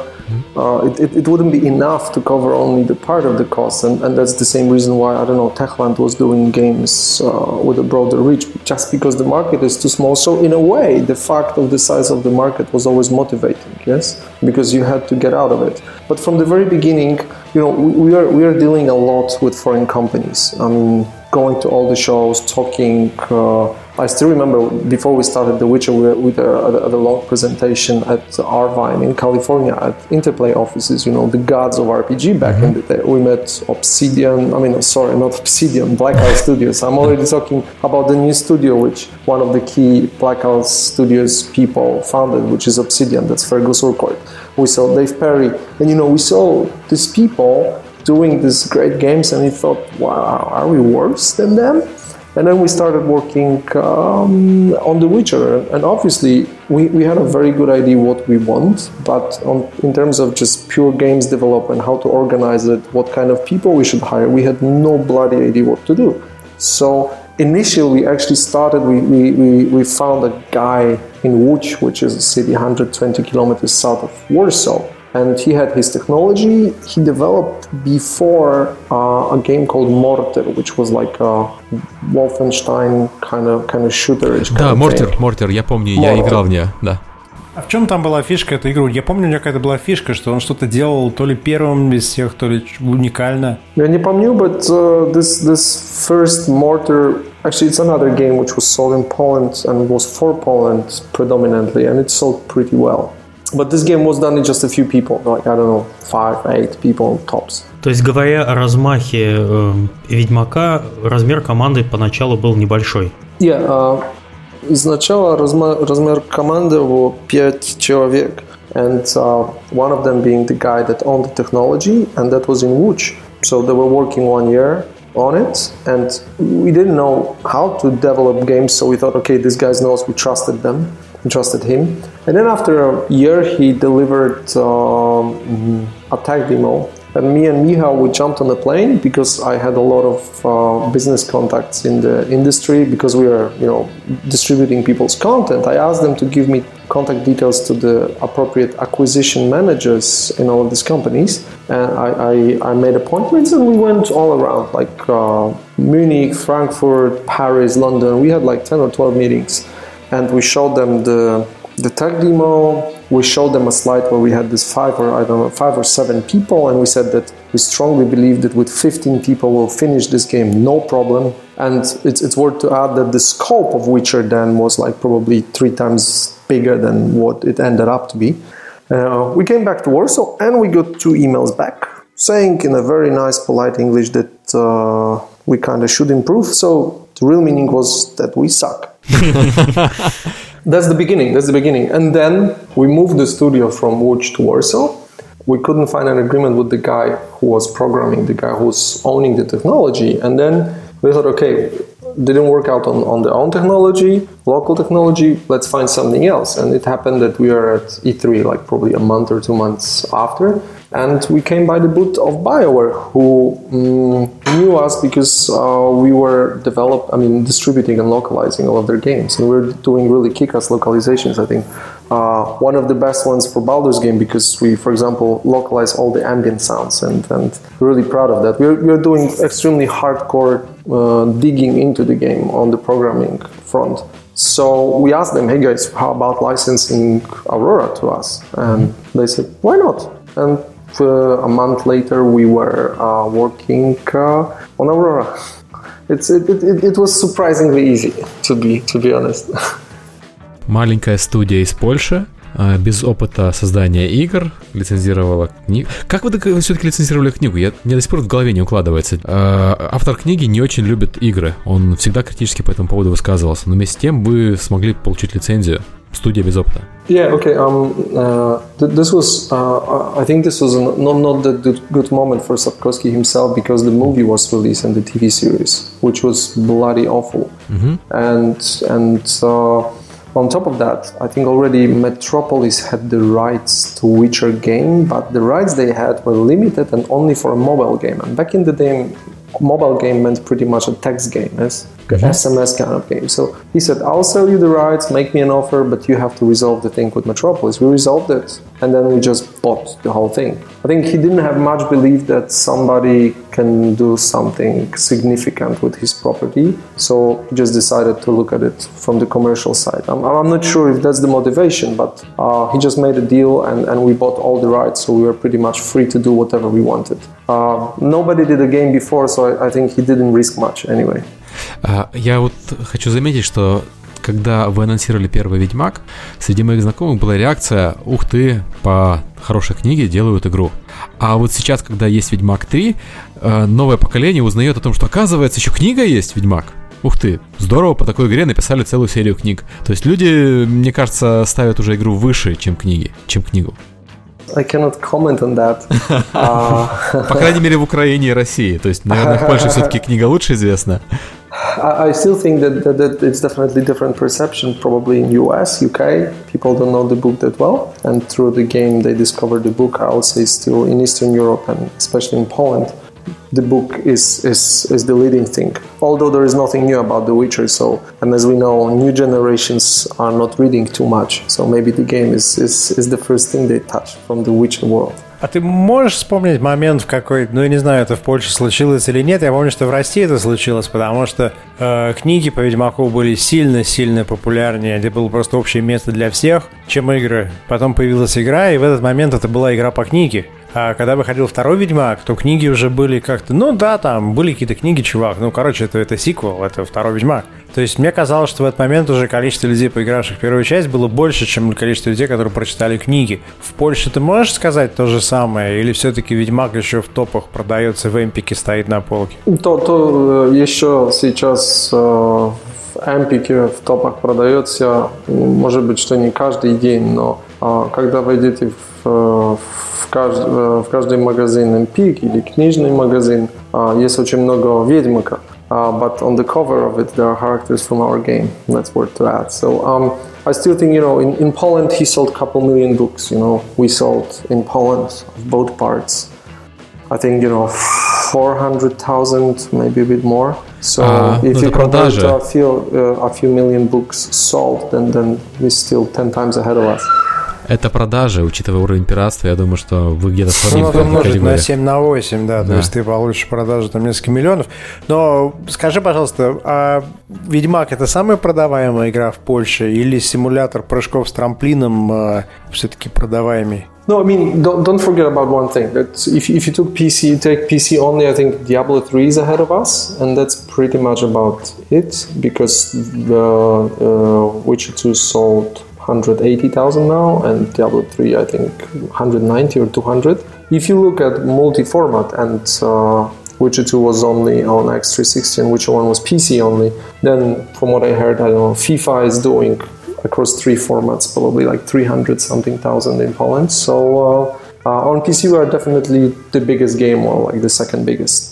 Uh, it, it, it, wouldn't be enough to cover only the part of the cost, and, and that's the same reason why I don't know Techland was doing games uh, with a broader reach, just because the market is too small. So in a way, the fact of the size of the market was always motivating, yes, because you had to get out of it. But from the very beginning, you know, we, are we are dealing a lot with foreign companies. I mean, going to all the shows, talking. Uh, I still remember before we started The Witcher, we were at a, a long presentation at Irvine in California at Interplay offices. You know, the gods of RPG back mm-hmm. in the day. We met Obsidian. I mean, sorry, not Obsidian, Black Isle Studios. I'm already talking about the new studio, which one of the key Black Isle Studios people founded, which is Obsidian. That's Fergus Urquhart. We saw Dave Perry, and you know, we saw these people doing these great games, and we thought, wow, are we worse than them? And then we started working um, on The Witcher. And obviously, we, we had a very good idea what we want, but on, in terms of just pure games development, how to organize it, what kind of people we should hire, we had no bloody idea what to do. So initially, we actually started. We, we, we, we found a guy in Łódź, which is a city 120 kilometers south of Warsaw, and he had his technology he developed before uh, a game called Mortyr, which was like a Wolfenstein kind of kind of shooter. Да, Mortyr, Mortyr, я помню, Mortyr. я играл в нее, да. А в чем там была фишка этой игры? Я помню, у меня какая-то была фишка, что он что-то делал то ли первым из всех, то ли уникально. Я не помню, but uh, this, this first Mortyr Actually, it's another game which was sold in Poland and was for Poland predominantly, and it sold pretty well. But this game was done in just a few people, like I don't know, five, eight people tops. То есть, говоря о размахе э, Ведьмака, размер команды поначалу был небольшой. Yeah, э, uh, изначально размер, размер команды был 5 человек, and uh, one of them being the guy that owned the technology, and that was in Łódź. So they were working one year on it, and we didn't know how to develop games, so we thought, okay, these guys knows, we trusted them we trusted him. And then after a year, he delivered um, a tech demo and me and Michal, we jumped on the plane because I had a lot of uh, business contacts in the industry because we were, you know, distributing people's content. I asked them to give me contact details to the appropriate acquisition managers in all of these companies. And I, I, I made appointments and we went all around, like uh, Munich, Frankfurt, Paris, London. We had like 10 or 12 meetings. And we showed them the, the tech demo, we showed them a slide where we had this five or I don't know five or seven people, and we said that we strongly believe that with 15 people we'll finish this game no problem. And it's, it's worth to add that the scope of Witcher then was like probably three times bigger than what it ended up to be. Uh, we came back to Warsaw and we got two emails back saying in a very nice, polite English that uh, we kind of should improve. So the real meaning was that we suck. that's the beginning. That's the beginning. And then we moved the studio from Łódź to Warsaw. We couldn't find an agreement with the guy who was programming, the guy who was owning the technology. And then we thought, okay, didn't work out on, on their own technology, local technology, let's find something else. And it happened that we are at E3 like probably a month or two months after and we came by the boot of BioWare, who um, knew us because uh, we were develop, I mean, distributing and localizing all of their games, and we are doing really kick-ass localizations. I think uh, one of the best ones for Baldur's Gate because we, for example, localize all the ambient sounds, and and really proud of that. We're we're doing extremely hardcore uh, digging into the game on the programming front. So we asked them, hey guys, how about licensing Aurora to us? And they said, why not? And uh, a month later, we were uh, working uh, on Aurora. It's, it, it, it was surprisingly easy, to be, to be honest. Маленькая студия из Польши, без опыта создания игр, лицензировала книгу. Как вы все-таки лицензировали книгу? Я, мне до сих пор в голове не укладывается. Автор книги не очень любит игры. Он всегда критически по этому поводу высказывался. Но вместе с тем вы смогли получить лицензию. Студия без опыта. Yeah, okay. Um, uh, th- this was, uh, I think this was not not the good moment for Sapkowski himself because the movie was released and the TV series, which was bloody awful. Mm-hmm. And and uh, on top of that, I think already Metropolis had the rights to Witcher game, but the rights they had were limited and only for a mobile game. And back in the day, mobile game meant pretty much a text game, yes? mm-hmm. SMS kind of game. So he said, I'll sell you the rights, make me an offer, but you have to resolve the thing with Metropolis. We resolved it, and then we just bought the whole thing. I think he didn't have much belief that somebody can do something significant with his property, so he just decided to look at it from the commercial side. I'm, I'm not sure if that's the motivation, but uh, he just made a deal and, and we bought all the rights, so we were pretty much free to do whatever we wanted. Uh, nobody did a game before, so I think he didn't risk much anyway. А, я вот хочу заметить, что когда вы анонсировали первый Ведьмак, среди моих знакомых была реакция «Ух ты, по хорошей книге делают игру». А вот сейчас, когда есть Ведьмак 3, э, новое поколение узнает о том, что оказывается еще книга есть Ведьмак. Ух ты, здорово, по такой игре написали целую серию книг. То есть люди, мне кажется, ставят уже игру выше, чем книги, чем книгу. I cannot comment on that. По крайней мере, в Украине и России. То есть, наверное, в Польше все-таки книга лучше известна. I still think that, that, that, it's definitely different perception. Probably in US, UK, people don't know the book that well, and through the game they discover the book. I would say still in Eastern Europe and especially in Poland, the book is, is, is the leading thing. Although there is nothing new about The Witcher, so and as we know, new generations are not reading too much. So maybe the game is, is, is the first thing they touch from the Witcher world. А ты можешь вспомнить момент в какой, ну я не знаю, это в Польше случилось или нет, я помню, что в России это случилось, потому что э, книги по Ведьмаку были сильно-сильно популярнее, это было просто общее место для всех, чем игры. Потом появилась игра, и в этот момент это была игра по книге. А когда выходил второй Ведьмак, то книги уже были как-то, ну да, там были какие-то книги, чувак, ну короче, это, это сиквел, это второй Ведьмак. То есть мне казалось, что в этот момент уже количество людей, поигравших в первую часть, было больше, чем количество людей, которые прочитали книги. В Польше ты можешь сказать то же самое? Или все-таки Ведьмак еще в топах продается, в Эмпике стоит на полке? То, то еще сейчас в Эмпике в топах продается, может быть, что не каждый день, но когда войдете в, Э, в, кажд... Э, в каждый магазин Empik или книжный магазин есть очень много ведьмака. Uh, but on the cover of it, there are characters from our game. That's worth to add. So um, I still think, you know, in, in Poland, he sold a couple million books. You know, we sold in Poland both parts. I think, you know, 400,000, maybe a bit more. So uh, if you compare to a few, uh, a few million books sold, then, then we're still 10 times ahead of us. Это продажи, учитывая уровень пиратства, я думаю, что вы где-то сравните. Ну, умножить на 7 на 8, да, да, то есть ты получишь продажи там несколько миллионов. Но скажи, пожалуйста, а Ведьмак это самая продаваемая игра в Польше или симулятор прыжков с трамплином э, все-таки продаваемый? No, I mean, don't, don't forget about one thing. That if, if you took PC, you take PC only, I think Diablo 3 is ahead of us, and that's pretty much about it because the uh, Witcher 2 sold 180,000 now, and Diablo 3 I think 190 or 200. If you look at multi-format and uh, Witcher 2 was only on X360 and Witcher 1 was PC only, then from what I heard, I don't know, FIFA is doing across three formats probably like 300 something thousand in Poland. So uh, uh, on PC we are definitely the biggest game or like the second biggest.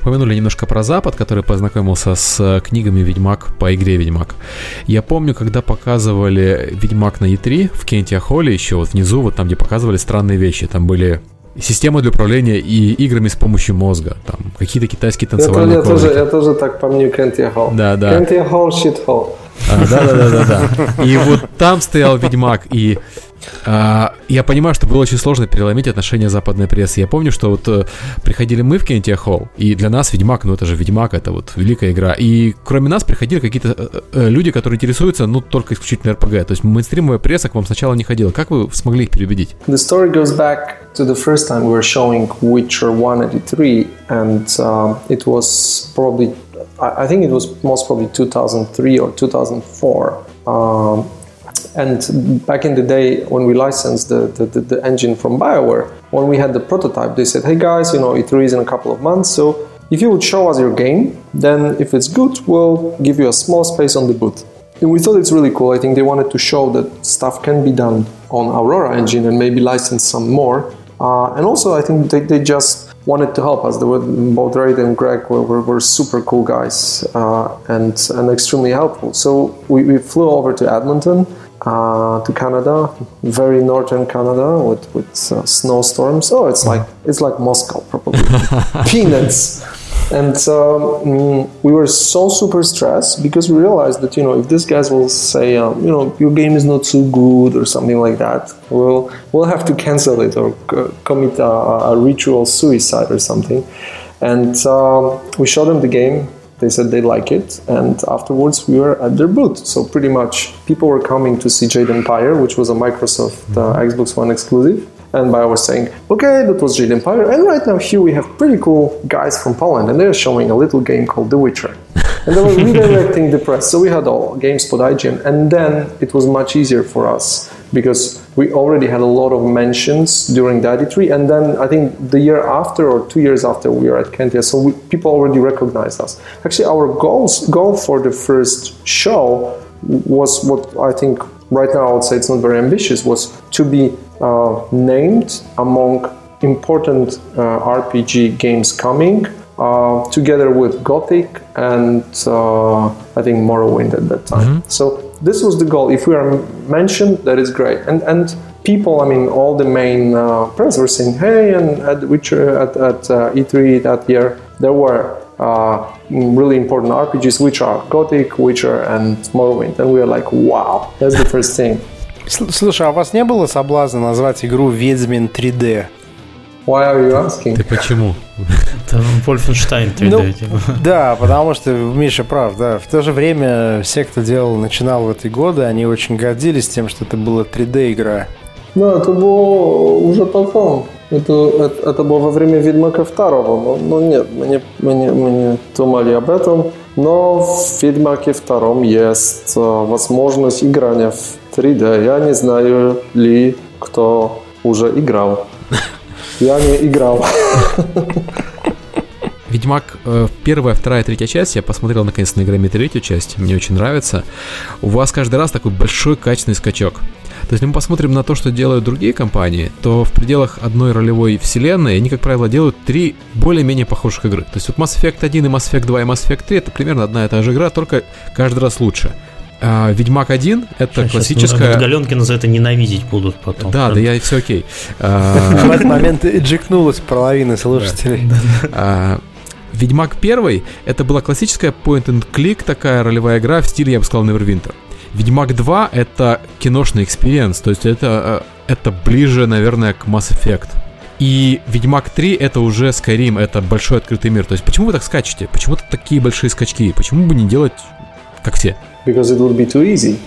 Упомянули немножко про Запад, который познакомился с э, книгами Ведьмак по игре Ведьмак. Я помню, когда показывали Ведьмак на E3 в Кенте Холле еще вот внизу, вот там, где показывали странные вещи, там были системы для управления и играми с помощью мозга. Там какие-то китайские танцевальные это, я, тоже, я тоже так помню Кенти Холл. Да, да. Кенти Холл, щит Холл. А, да, да, да, да, да. И вот там стоял Ведьмак, и а, я понимаю, что было очень сложно переломить отношения западной прессы. Я помню, что вот э, приходили мы в Кентия Холл, и для нас Ведьмак, ну это же Ведьмак, это вот великая игра. И кроме нас приходили какие-то э, э, люди, которые интересуются, ну, только исключительно РПГ. То есть мейнстримовая пресса к вам сначала не ходила. Как вы смогли их переубедить? The story goes back to the first time we were showing Witcher 1 at E3, and uh, it was probably, I think it was most probably 2003 or 2004. Um, And back in the day, when we licensed the, the, the, the, engine from BioWare, when we had the prototype, they said, hey guys, you know, E3 is in a couple of months, so if you would show us your game, then if it's good, we'll give you a small space on the boot. And we thought it's really cool. I think they wanted to show that stuff can be done on Aurora engine and maybe license some more. Uh, and also, I think they, they just wanted to help us. They were, both Ray and Greg were, were, were super cool guys uh, and, and extremely helpful. So we, we flew over to Edmonton uh, to Canada, very northern Canada with with uh, snowstorms. Oh, it's like it's like Moscow probably, peanuts. And um, we were so super stressed because we realized that you know if these guys will say um, you know your game is not so good or something like that, we'll we'll have to cancel it or c- commit a, a, ritual suicide or something. And um, we showed them the game they said they like it, and afterwards we were at their booth. So pretty much people were coming to see Jade Empire, which was a Microsoft uh, Xbox One exclusive. And I was saying, okay, that was Jade Empire, and right now here we have pretty cool guys from Poland, and they're showing a little game called The Witcher. And they were redirecting the press. So we had all GameSpot IGN, and then it was much easier for us because we already had a lot of mentions during the E3, and then I think the year after or two years after we were at Kentia, so we, people already recognized us. Actually, our goals goal for the first show was what I think right now I would say it's not very ambitious was to be uh, named among important uh, RPG games coming uh, together with Gothic and uh, I think Morrowind at that time. Mm-hmm. So this was the goal. If we are mentioned, that is great. And and people, I mean, all the main uh, press were saying, hey, and at Witcher at, at uh, E3 that year, there were uh, really important RPGs, which are Gothic, Witcher, and Morrowind. And we were like, wow, that's the first thing. Слушай, а у вас не было соблазна назвать игру «Ведьмин 3D»? Why are you asking? Ты почему? Это Wolfenstein 3D. Ну, типа. Да, потому что Миша прав, да. В то же время все, кто делал, начинал в эти годы, они очень гордились тем, что это была 3D-игра. Ну, это было уже потом. Это, это, это было во время Ведьмака второго. Но, но нет, мы не, мы, не, мы не думали об этом. Но в Ведьмаке втором есть э, возможность играния в 3D. Я не знаю ли кто уже играл. Я не играл. Ведьмак э, первая, вторая, третья часть. Я посмотрел наконец на игре третью часть. Мне очень нравится. У вас каждый раз такой большой качественный скачок. То есть, если мы посмотрим на то, что делают другие компании, то в пределах одной ролевой вселенной они, как правило, делают три более-менее похожих игры. То есть, вот Mass Effect 1 и Mass Effect 2 и Mass Effect 3 это примерно одна и та же игра, только каждый раз лучше. А Ведьмак 1 это Сейчас классическая... Галенкина за это ненавидеть будут потом. Да, да, я все окей. А, В этот момент джекнулась половина слушателей. а, Ведьмак 1 это была классическая point-and-click такая ролевая игра в стиле, я бы сказал, Neverwinter. Ведьмак 2 это киношный экспириенс, то есть это, э, это ближе, наверное, к Mass Effect. И Ведьмак 3 это уже Skyrim, это большой открытый мир. То есть почему вы так скачете? Почему то такие большие скачки? Почему бы не делать как все? Because it would be too easy.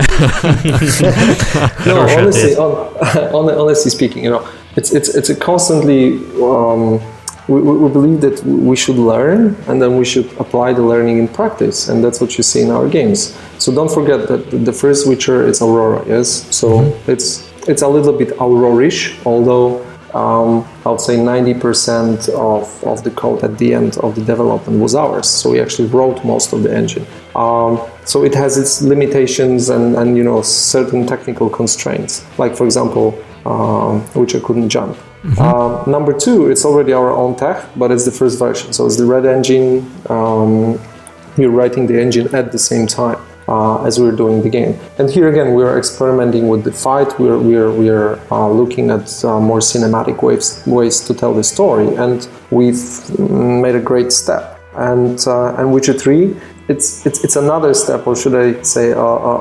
no, Хороший honestly, ответ. on, hon- honestly speaking, you know, it's it's it's a constantly. Um, we, we we believe that we should learn, and then we should apply the learning in practice, and that's what you see in our games. So don't forget that the- the first Witcher is Aurora, yes. So it's it's a little bit Aurorish, although. um, I would say 90% of, of the code at the end of the development was ours. So we actually wrote most of the engine. Um, so it has its limitations and, and you know certain technical constraints. Like for example, um, which I couldn't jump. Um, number two, it's already our own tech, but it's the first version. So it's the REDengine. Um, we're writing the engine at the same time uh, as we're doing the game. And here again, we're experimenting with the fight. We're we're we're uh, looking at uh, more cinematic ways ways to tell the story, and we've made a great step. And uh, and Witcher Three. It's, it's, it's another step, or should I say, a, a,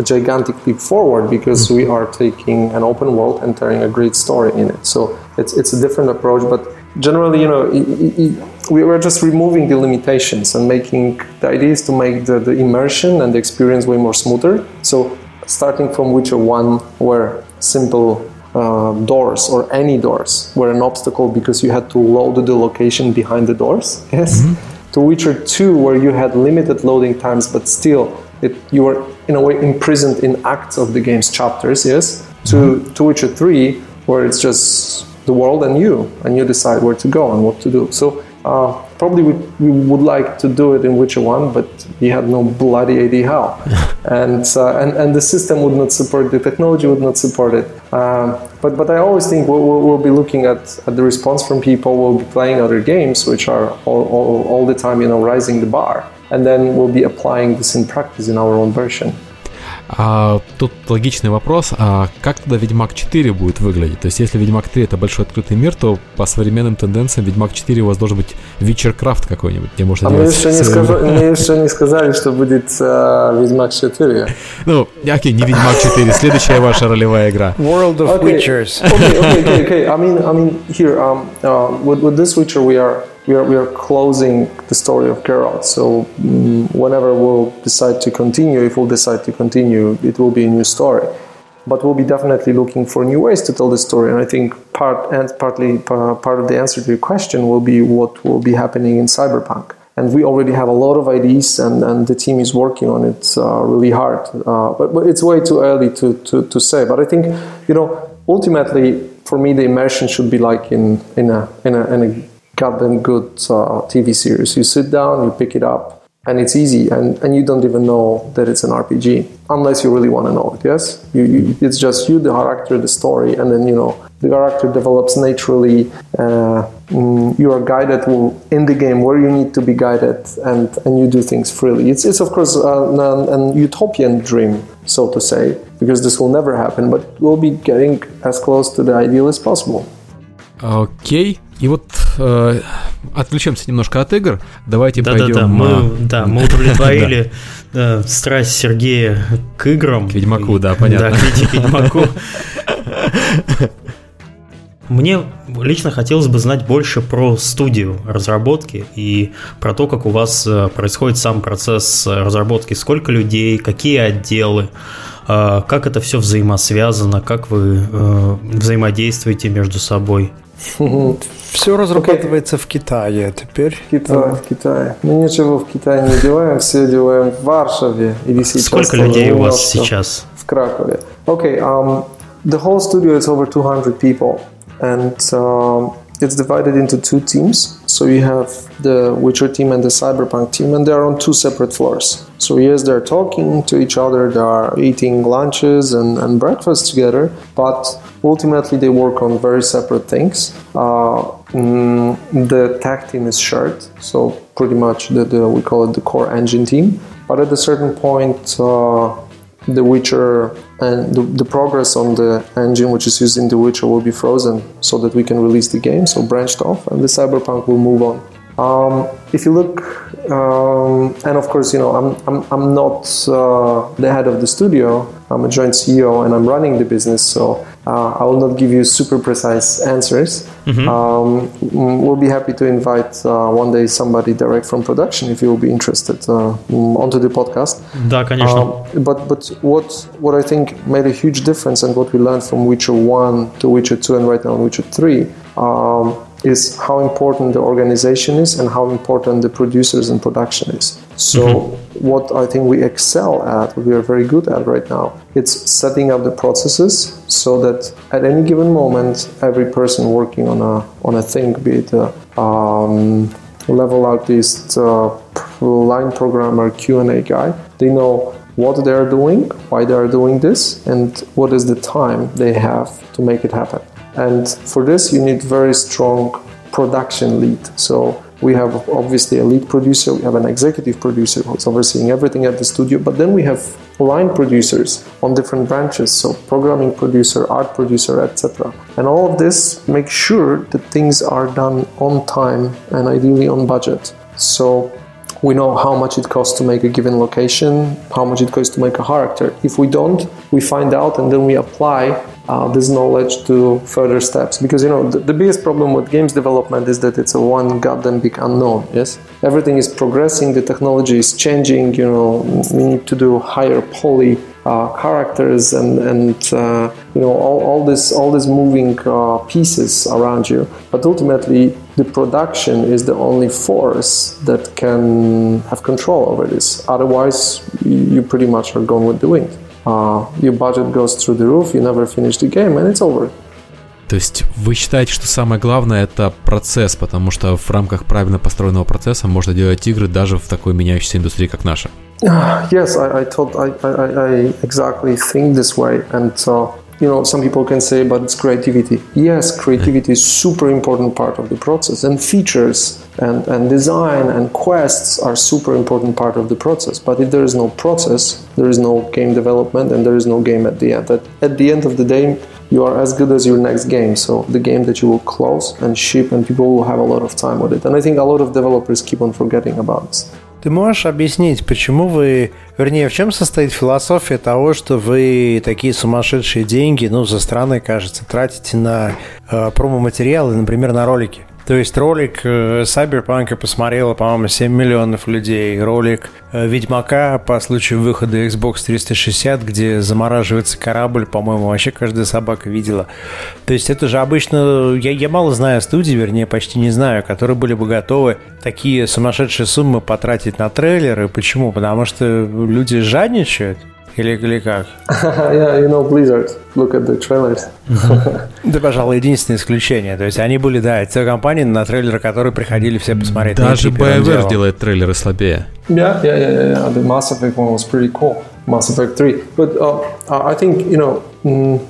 a gigantic leap forward because we are taking an open world and telling a great story in it. So it's, it's a different approach, but generally, you know, i- i- i- we were just removing the limitations and making the idea is to make the, the immersion and the experience way more smoother. So starting from Witcher 1, where simple uh, doors or any doors were an obstacle because you had to load the location behind the doors, yes, to Witcher 2, where you had limited loading times, but still it, you were in a way imprisoned in acts of the game's chapters, yes, to, to Witcher 3, where it's just the world and you, and you decide where to go and what to do. So uh, probably we, we would like to do it in Witcher 1, but we had no bloody idea how. and, uh, and, and the system would not support, the technology would not support it. Um, but, but I always think we'll, we'll, we'll be looking at, at the response from people, we'll be playing other games, which are all, all, all the time, you know, rising the bar. And then we'll be applying this in practice in our own version. А, тут логичный вопрос, а как тогда Ведьмак 4 будет выглядеть? То есть, если Ведьмак 3 это большой открытый мир, то по современным тенденциям Ведьмак 4 у вас должен быть Witchercraft какой-нибудь, где можно А мне делать еще, не скажу, мне еще не сказали, что будет э, Ведьмак 4. Ну, окей, не Ведьмак 4, следующая ваша ролевая игра. World of Okay. Witchers. okay, okay, okay, okay. I mean, I mean, here, um, uh, with, with this Witcher, we are we are we are closing the story of Geralt. So mm, whenever we'll decide to continue, if we'll decide to continue, it will be a new story. But we'll be definitely looking for new ways to tell the story. And I think part and partly pa- part of the answer to your question will be what will be happening in Cyberpunk. And we already have a lot of ideas, and, and the team is working on it uh, really hard. Uh, but, but it's way too early to, to, to say. But I think, you know, ultimately, for me, the immersion should be like in, in, a, in, a, in a goddamn good uh, TV series. You sit down, you pick it up, and it's easy, and, and you don't even know that it's an RPG unless you really want to know it. Yes, you, you, it's just you, the character, the story, and then you know the character develops naturally. Uh, mm, you are guided in the game where you need to be guided, and, and you do things freely. It's, it's of course uh, an, an utopian dream, so to say, because this will never happen, but we'll be getting as close to the ideal as possible. Okay, И вот э, отвлечемся немножко от игр. Давайте да, пойдем... Да, да, мы, да, мы удовлетворили э, страсть Сергея к играм. К Ведьмаку, да, понятно. Да, к Ведьмаку. Мне лично хотелось бы знать больше про студию разработки и про то, как у вас э, происходит сам процесс разработки, сколько людей, какие отделы, э, как это все взаимосвязано, как вы э, взаимодействуете между собой. Все разрабатывается okay. в Китае теперь. В Китае, в Китае. Мы ничего в Китае не делаем, все делаем в Варшаве или сейчас. Сколько людей у вас сейчас? В Кракове. Okay, um, the whole studio is over 200 people. and um, it's divided into two teams. So you have the Witcher team and the Cyberpunk team, and they are on two separate floors. So yes, they're talking to each other, they are eating lunches and, and breakfast together, but ultimately they work on very separate things. Uh, mm, the tech team is shared, so pretty much the, the, we call it the core engine team. But at a certain point, uh, the Witcher and the, the, progress on the engine which is used in The Witcher will be frozen so that we can release the game, so branched off, and the Cyberpunk will move on. Um, if you look, um, and of course, you know, I'm, I'm, I'm not uh, the head of the studio, I'm a joint CEO and I'm running the business, so uh, I will not give you super precise answers. Mm-hmm. Um, mm, we'll be happy to invite uh, one day somebody direct from production if you will be interested uh, mm, onto the podcast. Да, конечно. Um, but but what what I think made a huge difference and what we learned from Witcher 1 to Witcher 2 and right now Witcher 3 um, is how important the organization is and how important the producers and production is. So mm-hmm. what I think we excel at, we are very good at right now, it's setting up the processes so that at any given moment, every person working on a on a thing, be it a um, level artist, uh, line programmer, Q and A guy, they know what they are doing, why they are doing this, and what is the time they have to make it happen. And for this, you need very strong production lead. So we have obviously a lead producer, we have an executive producer who's overseeing everything at the studio, but then we have line producers on different branches, so programming producer, art producer, etc. And all of this makes sure that things are done on time and ideally on budget. So we know how much it costs to make a given location, how much it costs to make a character. If we don't, we find out and then we apply uh, this knowledge to further steps. Because you know the, the, biggest problem with games development is that it's a one goddamn big unknown yes? Everything is progressing the technology is changing you know we need to do higher poly uh, characters and and uh, you know all, all this all these moving uh, pieces around you. But ultimately the production is the only force that can have control over this. Otherwise you pretty much are gone with the wind uh, your budget goes through the roof, you never finish the game, and it's over. То есть вы считаете, что самое главное это процесс, потому что в рамках правильно построенного процесса можно делать игры даже в такой меняющейся индустрии, как наша? Yes, I, I thought I, I, I exactly think this way, and uh, you know some people can say but it's creativity yes creativity is super important part of the process and features and, and design and quests are super important part of the process but if there is no process there is no game development and there is no game at the end at, at the end of the day you are as good as your next game so the game that you will close and ship and people will have a lot of time with it and i think a lot of developers keep on forgetting about this Ты можешь объяснить, почему вы, вернее, в чем состоит философия того, что вы такие сумасшедшие деньги, ну, за страны, кажется, тратите на э, промо-материалы, например, на ролики? То есть ролик э, Cyberpunk посмотрело, по-моему, 7 миллионов людей. Ролик э, Ведьмака по случаю выхода Xbox 360, где замораживается корабль, по-моему, вообще каждая собака видела. То есть это же обычно... Я, я мало знаю студии, вернее, почти не знаю, которые были бы готовы такие сумасшедшие суммы потратить на трейлеры. Почему? Потому что люди жадничают. Или, или как? yeah, you know Blizzard. Look at the trailers. да, пожалуй, единственное исключение. То есть они были, да, это компании, на трейлеры которые приходили все посмотреть. Даже BioWare делает трейлеры слабее. Yeah, yeah, yeah, yeah. The Mass Effect one was pretty cool. Mass Effect 3. But uh, I think, you know, mm,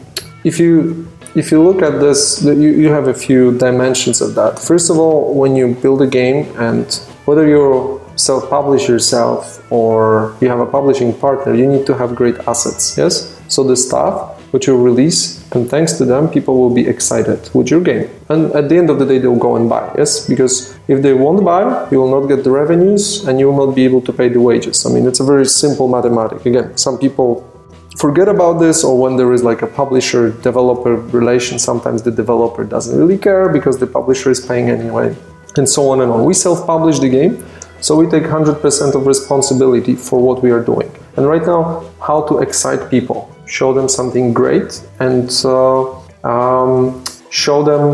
if you if you look at this, you, you have a few dimensions of that. First of all, when you build a game and whether you're self-publish yourself or you have a publishing partner, you need to have great assets. Yes. So the stuff which you release, and thanks to them, people will be excited with your game. And at the end of the day, they'll go and buy. Yes. Because if they won't buy, you will not get the revenues, and you will not be able to pay the wages. I mean, it's a very simple mathematic. Again, some people forget about this or when there is like a publisher developer relation sometimes the developer doesn't really care because the publisher is paying anyway and so on and on we self-publish the game so we take 100% of responsibility for what we are doing and right now how to excite people show them something great and uh, um, show them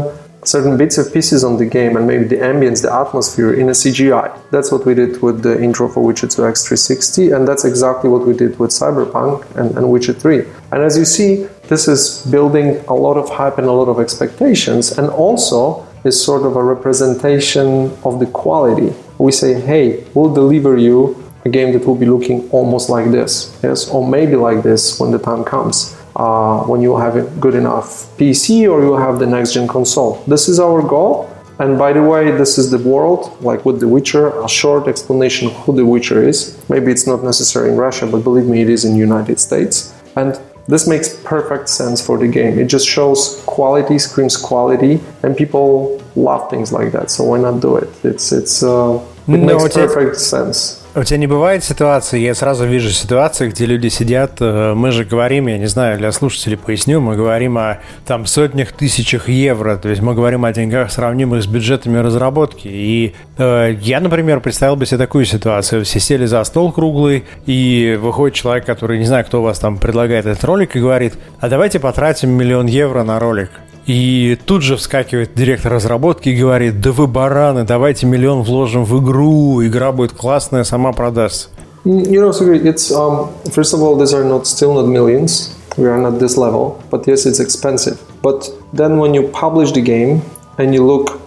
certain bits of pieces on the game and maybe the ambience, the atmosphere in a CGI. That's what we did with the intro for Witcher 2 X360, and that's exactly what we did with Cyberpunk and, and Witcher 3. And as you see, this is building a lot of hype and a lot of expectations, and also is sort of a representation of the quality. We say, hey, we'll deliver you a game that will be looking almost like this, yes, or maybe like this when the time comes uh, when you have a good enough PC or you have the next gen console. This is our goal. And by the way, this is the world, like with The Witcher, a short explanation who The Witcher is. Maybe it's not necessary in Russia, but believe me, it is in the United States. And this makes perfect sense for the game. It just shows quality, screams quality, and people love things like that. So why not do it? It's it's uh, it no, makes perfect sense. У тебя не бывает ситуации, я сразу вижу ситуации, где люди сидят, э, мы же говорим, я не знаю, для слушателей поясню, мы говорим о там сотнях тысячах евро, то есть мы говорим о деньгах, сравнимых с бюджетами разработки. И э, я, например, представил бы себе такую ситуацию, все сели за стол круглый, и выходит человек, который, не знаю, кто у вас там предлагает этот ролик, и говорит, а давайте потратим миллион евро на ролик. И тут же вскакивает директор разработки и говорит, да вы бараны, давайте миллион вложим в игру, игра будет классная, сама продастся. You know, Sergey, it's um, first of all, these are not still not millions. We are not this level, but yes, it's expensive. But then when you publish the game and you look,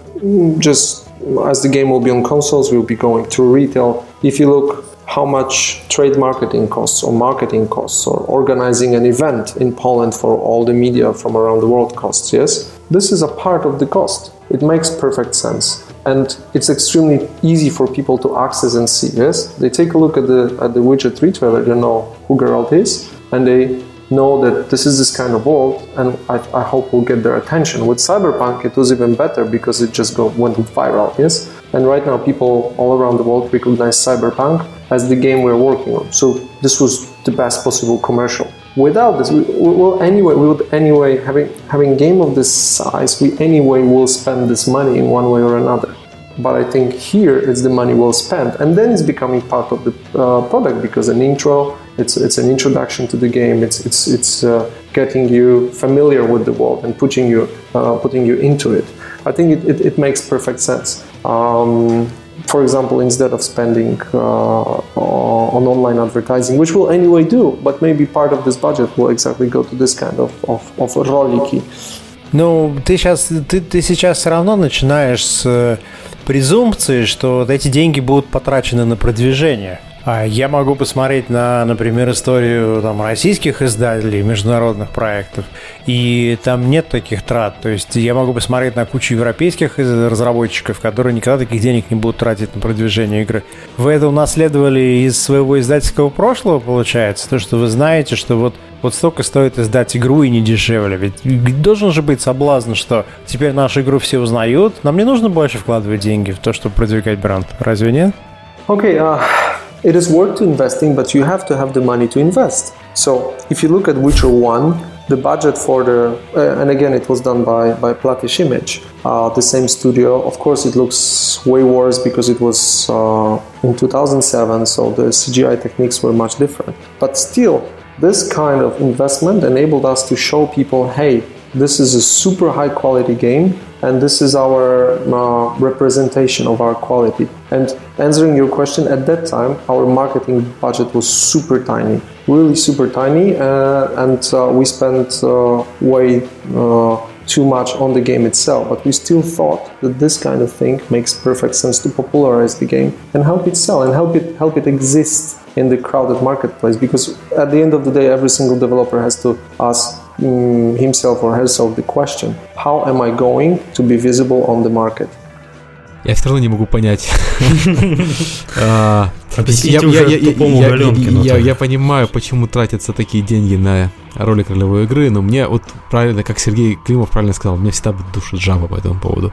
just as the game will be on consoles, will be going to retail. If you look how much trade marketing costs or marketing costs or organizing an event in Poland for all the media from around the world costs, yes? This is a part of the cost. It makes perfect sense. And it's extremely easy for people to access and see, yes? They take a look at the at the 3 trailer, they know who Geralt is, and they know that this is this kind of world, and I, I hope will get their attention. With Cyberpunk, it was even better because it just go, went viral, yes? And right now, people all around the world recognize Cyberpunk as the game we're working on. So this was the best possible commercial. Without this, we will anyway, we would anyway having having game of this size, we anyway will spend this money in one way or another. But I think here it's the money well spent, and then it's becoming part of the uh, product because an intro, it's it's an introduction to the game. It's it's it's uh, getting you familiar with the world and putting you uh, putting you into it. I think it, it, it makes perfect sense. Um, for example, instead of spending uh, on online advertising, which we'll anyway do, but maybe part of this budget will exactly go to this kind of, of, of ролики. Ну, ты сейчас, ты, ты сейчас все равно начинаешь с презумпции, что эти деньги будут потрачены на продвижение. А я могу посмотреть на, например, историю там, российских издателей, международных проектов, и там нет таких трат. То есть я могу посмотреть на кучу европейских разработчиков, которые никогда таких денег не будут тратить на продвижение игры. Вы это унаследовали из своего издательского прошлого, получается? То, что вы знаете, что вот, вот столько стоит издать игру и не дешевле. Ведь должен же быть соблазн, что теперь нашу игру все узнают, нам не нужно больше вкладывать деньги в то, чтобы продвигать бренд. Разве нет? Окей, okay, uh... It is worth investing, but you have to have the money to invest. So if you look at Witcher 1, the budget for the uh, and again it was done by by Platige Image, uh, the same studio. Of course, it looks way worse because it was uh, in 2007, so the CGI techniques were much different. But still, this kind of investment enabled us to show people, hey, this is a super high quality game and this is our uh, representation of our quality. And answering your question, at that time, our marketing budget was super tiny, really super tiny, uh, and uh, we spent uh, way uh, too much on the game itself. But we still thought that this kind of thing makes perfect sense to popularize the game and help it sell and help it help it exist in the crowded marketplace. Because at the end of the day, every single developer has to ask himself or herself the question how am I going to be visible on the market? Я все равно не могу понять. Я понимаю, почему тратятся такие деньги на ролик ролевой игры, но мне вот правильно, как Сергей Климов правильно сказал, мне всегда душит жаба по этому поводу.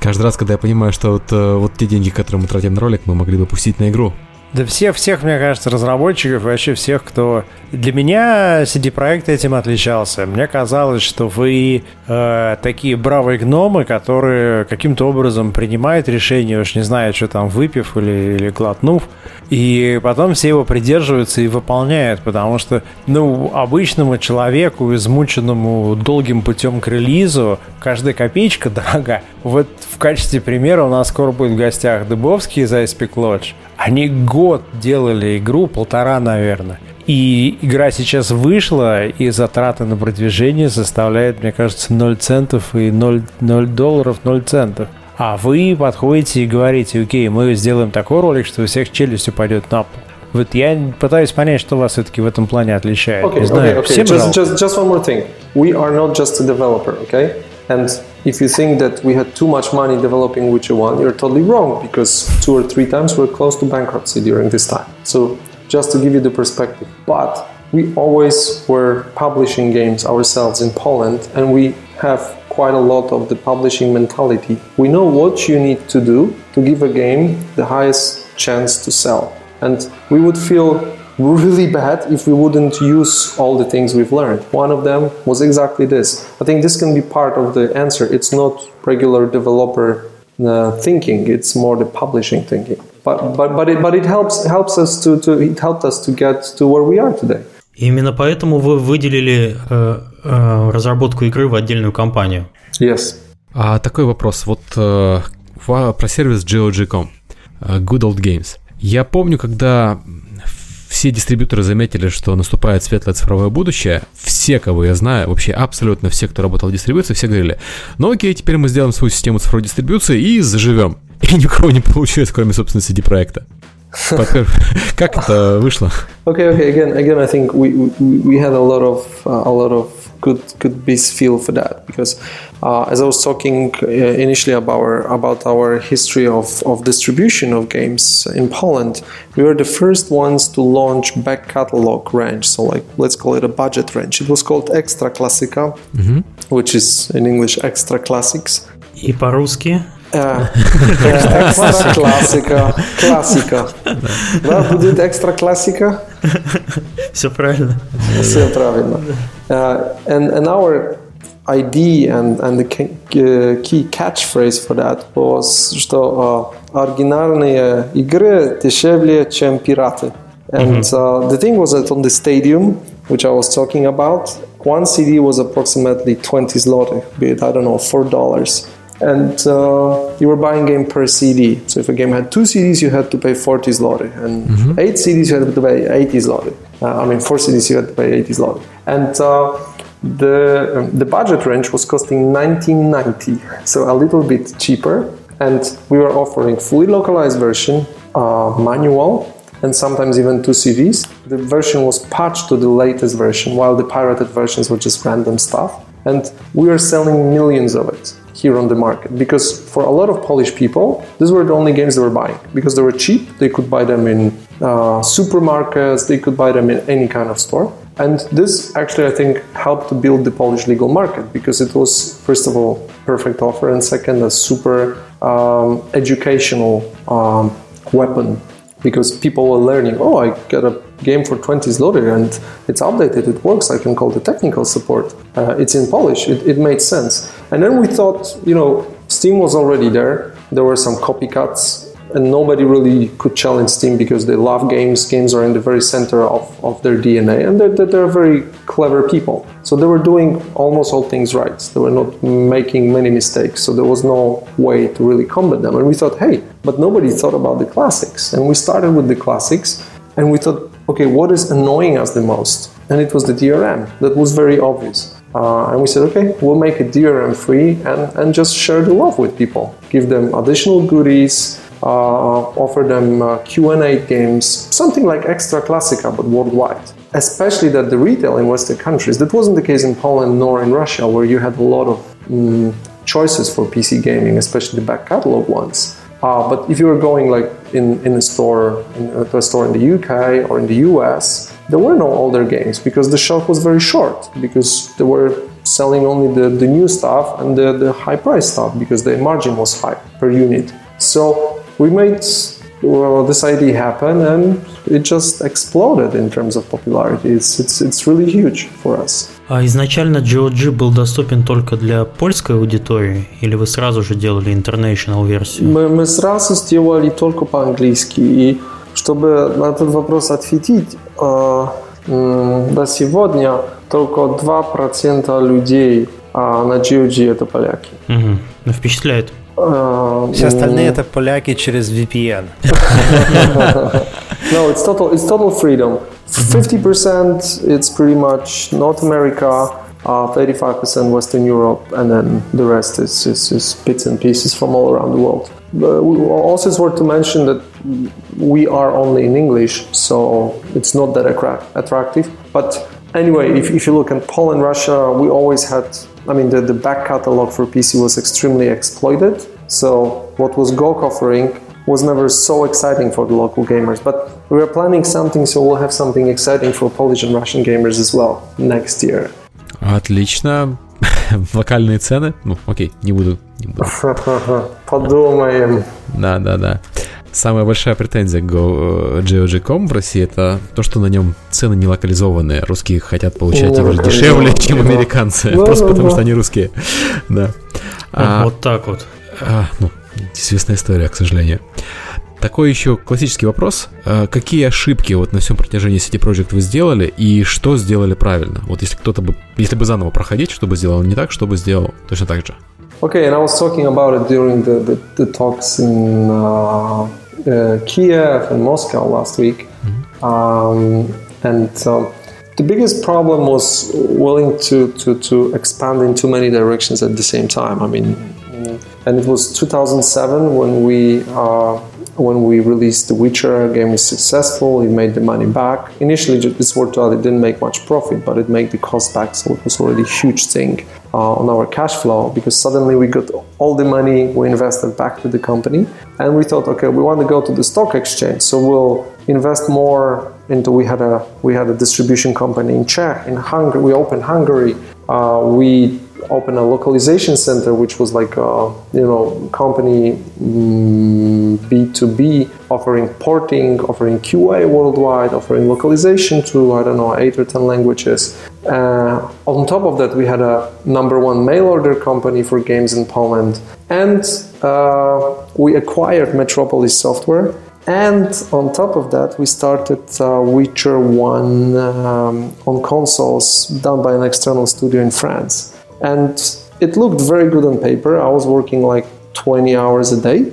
Каждый раз, когда я понимаю, что вот, э, вот те деньги, которые мы тратим на ролик, мы могли бы пустить на игру. Да всех, всех, мне кажется, разработчиков, вообще всех, кто... Для меня CD-проект этим отличался. Мне казалось, что вы э, такие бравые гномы, которые каким-то образом принимают решение, уж не знаю, что там, выпив или, или глотнув, и потом все его придерживаются и выполняют, потому что, ну, обычному человеку, измученному долгим путем к релизу, каждая копеечка дорога. Вот в качестве примера у нас скоро будет в гостях Дыбовский из Ice Lodge. Они год делали игру, полтора, наверное. И игра сейчас вышла, и затраты на продвижение составляют, мне кажется, 0 центов и 0, 0 долларов, 0 центов. А вы подходите и говорите, окей, мы сделаем такой ролик, что у всех челюсть упадет на пол. Вот я пытаюсь понять, что вас все-таки в этом плане отличает. Okay, Не знаю, okay, okay. всем just, just, just one more thing. We are not just a developer, okay? And if you think that we had too much money developing Witcher 1, you're totally wrong because two or three times we're close to bankruptcy during this time. So, just to give you the perspective. But we always were publishing games ourselves in Poland and we have quite a lot of the publishing mentality. We know what you need to do to give a game the highest chance to sell. And we would feel really bad if we wouldn't use all the things we've learned. One of them was exactly this. I think this can be part of the answer. It's not regular developer uh, thinking; it's more the publishing thinking. But but but it but it helps helps us to, to it helped us to get to where we are today. Именно поэтому вы выделили э, э, разработку игры в отдельную компанию. Yes. А такой вопрос. Вот э, про сервис GOG.com, э, Good Old Games. Я помню, когда все дистрибьюторы заметили, что наступает светлое цифровое будущее. Все, кого я знаю, вообще абсолютно все, кто работал в дистрибьюции, все говорили, ну окей, теперь мы сделаем свою систему цифровой дистрибьюции и заживем. И никого не получилось, кроме, собственно, CD-проекта. Как это вышло? Okay, okay. Again, again, I think we we, we had a lot of uh, a lot of good good base feel for that because uh, as I was talking uh, initially about our about our history of, of distribution of games in Poland, we were the first ones to launch back catalog range. So like let's call it a budget range. It was called Extra Classica, mm-hmm. which is in English Extra Classics. И по-русски Экстра классика. Классика. Да, будет экстра классика. Все правильно. Все правильно. Uh, and, and our idea and, and the key catchphrase for that was, что uh, оригинальные игры дешевле, чем пираты. And uh, the thing was that on the stadium, which I was talking about, one CD was approximately 20 zloty, be it, I don't know, $4 and uh, you were buying game per CD. So if a game had two CDs, you had to pay 40 zloty, and mm-hmm. eight CDs, you had to pay 80 zloty. Uh, I mean, four CDs, you had to pay 80 zloty. And uh, the um, the budget range was costing 1990, so a little bit cheaper. And we were offering fully localized version, uh, manual, and sometimes even two CDs. The version was patched to the latest version, while the pirated versions were just random stuff. And we were selling millions of it here on the market because for a lot of Polish people, these were the only games they were buying because they were cheap. They could buy them in uh, supermarkets, they could buy them in any kind of store. And this actually, I think, helped to build the Polish legal market because it was, first of all, perfect offer, and second, a super um, educational um, weapon because people were learning. Oh, I got a game for 20 zloty and it's updated, it works, I can call the technical support. Uh, it's in Polish, it, it made sense. And then we thought, you know, Steam was already there, there were some copycats, and nobody really could challenge Steam because they love games. Games are in the very center of, of their DNA, and they're, they're very clever people. So they were doing almost all things right. They were not making many mistakes. So there was no way to really combat them. And we thought, hey, but nobody thought about the classics. And we started with the classics, and we thought, okay, what is annoying us the most? And it was the DRM. That was very obvious. Uh, and we said, okay, we'll make it DRM free and, and just share the love with people. Give them additional goodies, uh, offer them uh, Q&A games, something like Extra Classica, but worldwide. Especially that the retail in Western countries, that wasn't the case in Poland nor in Russia, where you had a lot of um, choices for PC gaming, especially the back catalog ones. Uh, but if you were going like in, in a store, in a store in the UK or in the US, there were no older games because the shelf was very short because they were selling only the, the new stuff and the, the high price stuff because the margin was high per unit. So we made well, this idea happen and it just exploded in terms of popularity. It's, it's, it's really huge for us. А изначально GOG был доступен только для польской аудитории, или вы сразу же делали international версию? Мы, мы сразу сделали только по-английски. И чтобы на этот вопрос ответить, э, э, до сегодня только 2% людей а на GOG это поляки. Угу. Впечатляет. Uh, Все остальные это поляки через VPN. no, it's total, it's total freedom. 50% it's pretty much North America, uh, 35% Western Europe, and then the rest is, is, is bits and pieces from all around the world. Also, it's worth to mention that we are only in English, so it's not that attractive. But anyway, if, if you look at Poland, Russia, we always had I mean, the, the back catalog for PC was extremely exploited. So what was GOG offering was never so exciting for the local gamers. But we are planning something, so we'll have something exciting for Polish and Russian gamers as well next year. Отлично. Локальные цены? Ну, окей, не буду. Не буду. Подумаем. Да, да, да. Самая большая претензия к GOG.com в России это то, что на нем цены не локализованные. Русские хотят получать игры дешевле, чем американцы. Да, просто да, потому да. что они русские. Да. А, вот так вот. А, ну, известная история, к сожалению. Такой еще классический вопрос. А, какие ошибки вот на всем протяжении City Project вы сделали и что сделали правильно? Вот если кто-то бы, если бы заново проходить, что бы сделал не так, что бы сделал точно так же? Okay, and I was talking about it during the, the, the talks in uh, uh, Kiev and Moscow last week. Mm-hmm. Um, and um, the biggest problem was willing to, to, to expand in too many directions at the same time. I mean, and it was 2007 when we uh, when we released The Witcher, game was successful. It made the money back. Initially, this worked out. It didn't make much profit, but it made the cost back, so it was already a huge thing uh, on our cash flow because suddenly we got all the money we invested back to the company, and we thought, okay, we want to go to the stock exchange, so we'll invest more into. We had a we had a distribution company in Czech, in Hungary. We opened Hungary. Uh, we open a localization center, which was like a you know company B2B mm, offering porting, offering QA worldwide, offering localization to I don't know eight or ten languages. Uh, on top of that, we had a number one mail order company for games in Poland, and uh, we acquired Metropolis Software. And on top of that, we started uh, Witcher 1 um, on consoles done by an external studio in France. And it looked very good on paper. I was working like 20 hours a day.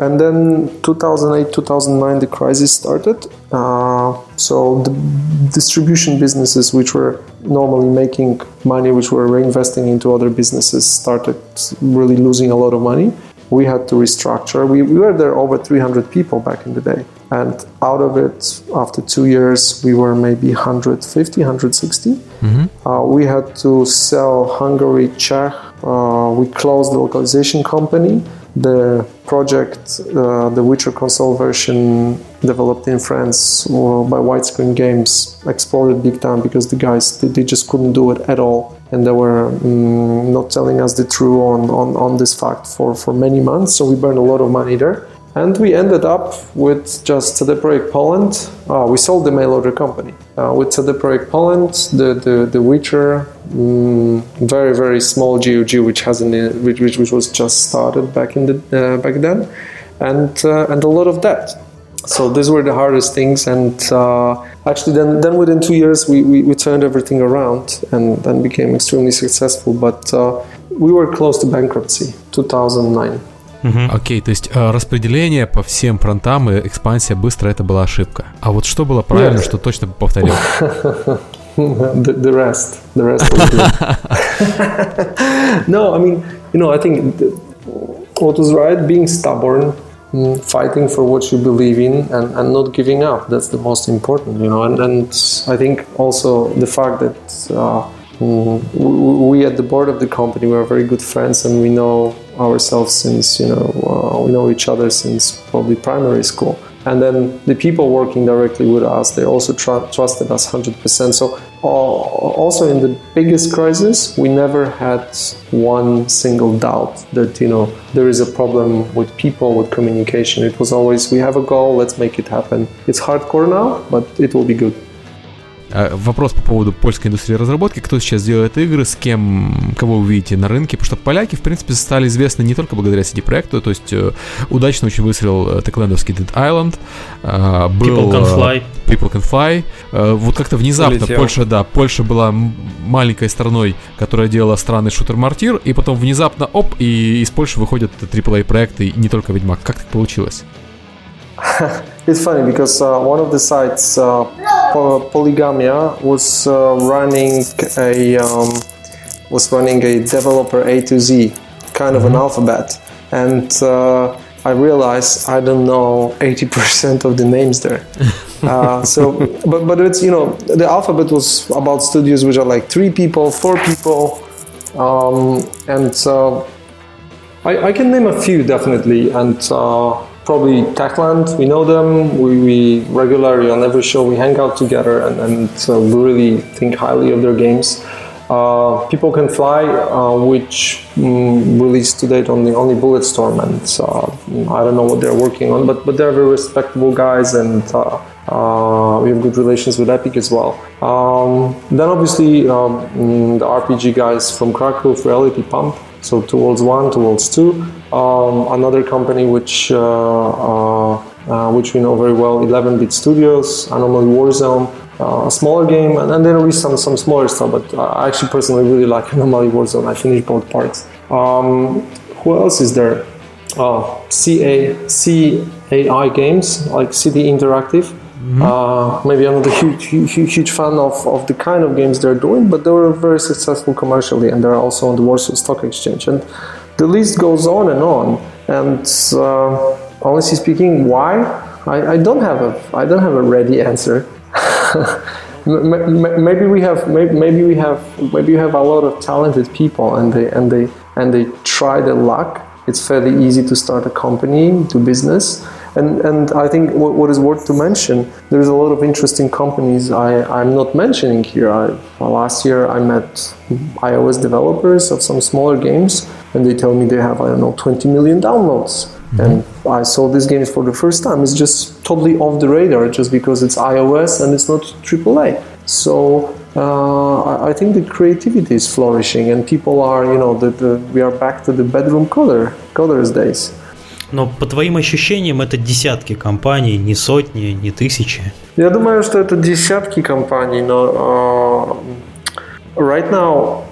And then 2008, 2009, the crisis started. Uh, so the distribution businesses, which were normally making money, which were reinvesting into other businesses, started really losing a lot of money. We had to restructure. We, we were there over 300 people back in the day. And out of it, after two years, we were maybe 150, 160. Mm-hmm. Uh, we had to sell Hungary, Czech. Uh, we closed the localization company. The project, uh, the Witcher console version developed in France by Widescreen Games, exploded big time because the guys they, they just couldn't do it at all, and they were um, not telling us the truth on, on, on this fact for, for many months. So we burned a lot of money there. And we ended up with just CD Projekt Poland. Uh, we sold the mail order company. Uh, with CD Projekt Poland, the, the, the Witcher, um, very, very small GOG, which hasn't, which, which was just started back in the, uh, back then, and, uh, and a lot of debt So these were the hardest things, and uh, actually, then, then within two years, we, we, we, turned everything around and then became extremely successful. But uh, we were close to bankruptcy, 2009. Угу. Окей, то есть э, распределение по всем фронтам и экспансия быстро это была ошибка. А вот что было правильно, yes. что точно повторил? the, the rest, the rest was good. no, I mean, you know, I think what was right, being stubborn, mm, fighting for what you believe in, and, and not giving up. That's the most important, you know. And, and I think also the fact that uh, mm, we at the board of the company we are very good friends and we know ourselves since you know uh, we know each other since probably primary school and then the people working directly with us they also tr- trusted us 100% so Uh, also in the biggest crisis we never had one single doubt that you know there is a problem with people with communication. It was always we have a goal let's make it happen. It's hardcore now but it will be good вопрос по поводу польской индустрии разработки. Кто сейчас делает игры, с кем, кого вы видите на рынке? Потому что поляки, в принципе, стали известны не только благодаря CD-проекту, то есть э, удачно очень выстрелил теклендовский Dead Island. Э, был, People Can Fly. People Can Fly. Э, вот как-то внезапно Улетел. Польша, да, Польша была маленькой страной, которая делала странный шутер Мартир, и потом внезапно, оп, и из Польши выходят AAA проекты, и не только Ведьмак. Как так получилось? it's funny because uh, one of the sites, uh, Polygamia, was uh, running a um, was running a developer A to Z, kind of mm-hmm. an alphabet, and uh, I realized I don't know 80% of the names there. Uh, so, but but it's you know the alphabet was about studios which are like three people, four people, um, and uh, I, I, can name a few definitely, and probably Techland. We know them. We, we, regularly on every show we hang out together and, and uh, we really think highly of their games. Uh, People Can Fly, uh, which um, released to date only only Bulletstorm, and uh, I don't know what they're working on, but but they're very respectable guys, and uh, uh, we have good relations with Epic as well. Um, then obviously um, the RPG guys from Krakow, Reality Pump, so Two Worlds One, Two Worlds Two. Um, another company which uh, uh, uh, which we know very well, 11-bit Studios, Anomaly Warzone, uh, a smaller game, and, and there is some some smaller stuff. But I actually personally really like Anomaly Warzone. I finished both parts. Um, who else is there? Uh, CA CI games like City Interactive. Mm-hmm. Uh, maybe I'm not a huge, huge, huge fan of, of the kind of games they're doing, but they were very successful commercially, and they're also on the Warsaw Stock Exchange. And the list goes on and on. And uh, honestly speaking, why? I, I don't have a I don't have a ready answer. maybe we have maybe we have maybe we have a lot of talented people, and they and they and they try their luck. It's fairly easy to start a company, do business and, and I think what, what is worth to mention, there's a lot of interesting companies I, I'm not mentioning here. I, last year I met iOS developers of some smaller games, and they tell me they have, I don't know, 20 million downloads. Mm-hmm. And I saw these games for the first time. It's just totally off the radar just because it's iOS and it's not AAA. So uh, I think the creativity is flourishing and people are, you know, the, the, we are back to the bedroom coder, coders days но по твоим ощущениям это десятки компаний, не сотни, не тысячи. Я думаю, что это десятки компаний, но uh, right now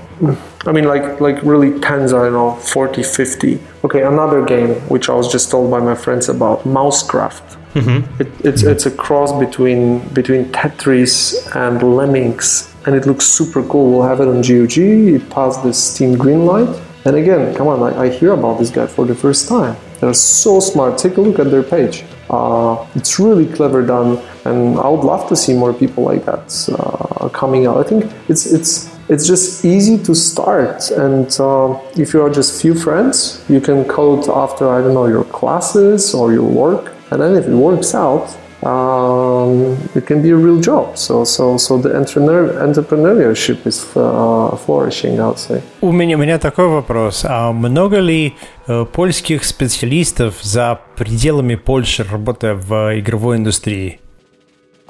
I mean, like like really tens, I don't know, 40, 50. Okay, another game which I was just told by my friends about, Mousecraft. Mm-hmm. It, it's it's a cross between between Tetris and Lemmings, and it looks super cool. We'll have it on GOG. It passed the Steam Greenlight. And again, come on, I, I hear about this guy for the first time. They're so smart. Take a look at their page. Uh, it's really clever done, and I would love to see more people like that uh, coming out. I think it's it's it's just easy to start, and uh, if you are just few friends, you can code after I don't know your classes or your work, and then if it works out, um, it can be a real job. So, so, so the entrepreneur, entrepreneurship is uh, flourishing, I would say. У меня, у меня такой вопрос. А много ли э, польских специалистов за пределами Польши, работая в игровой индустрии?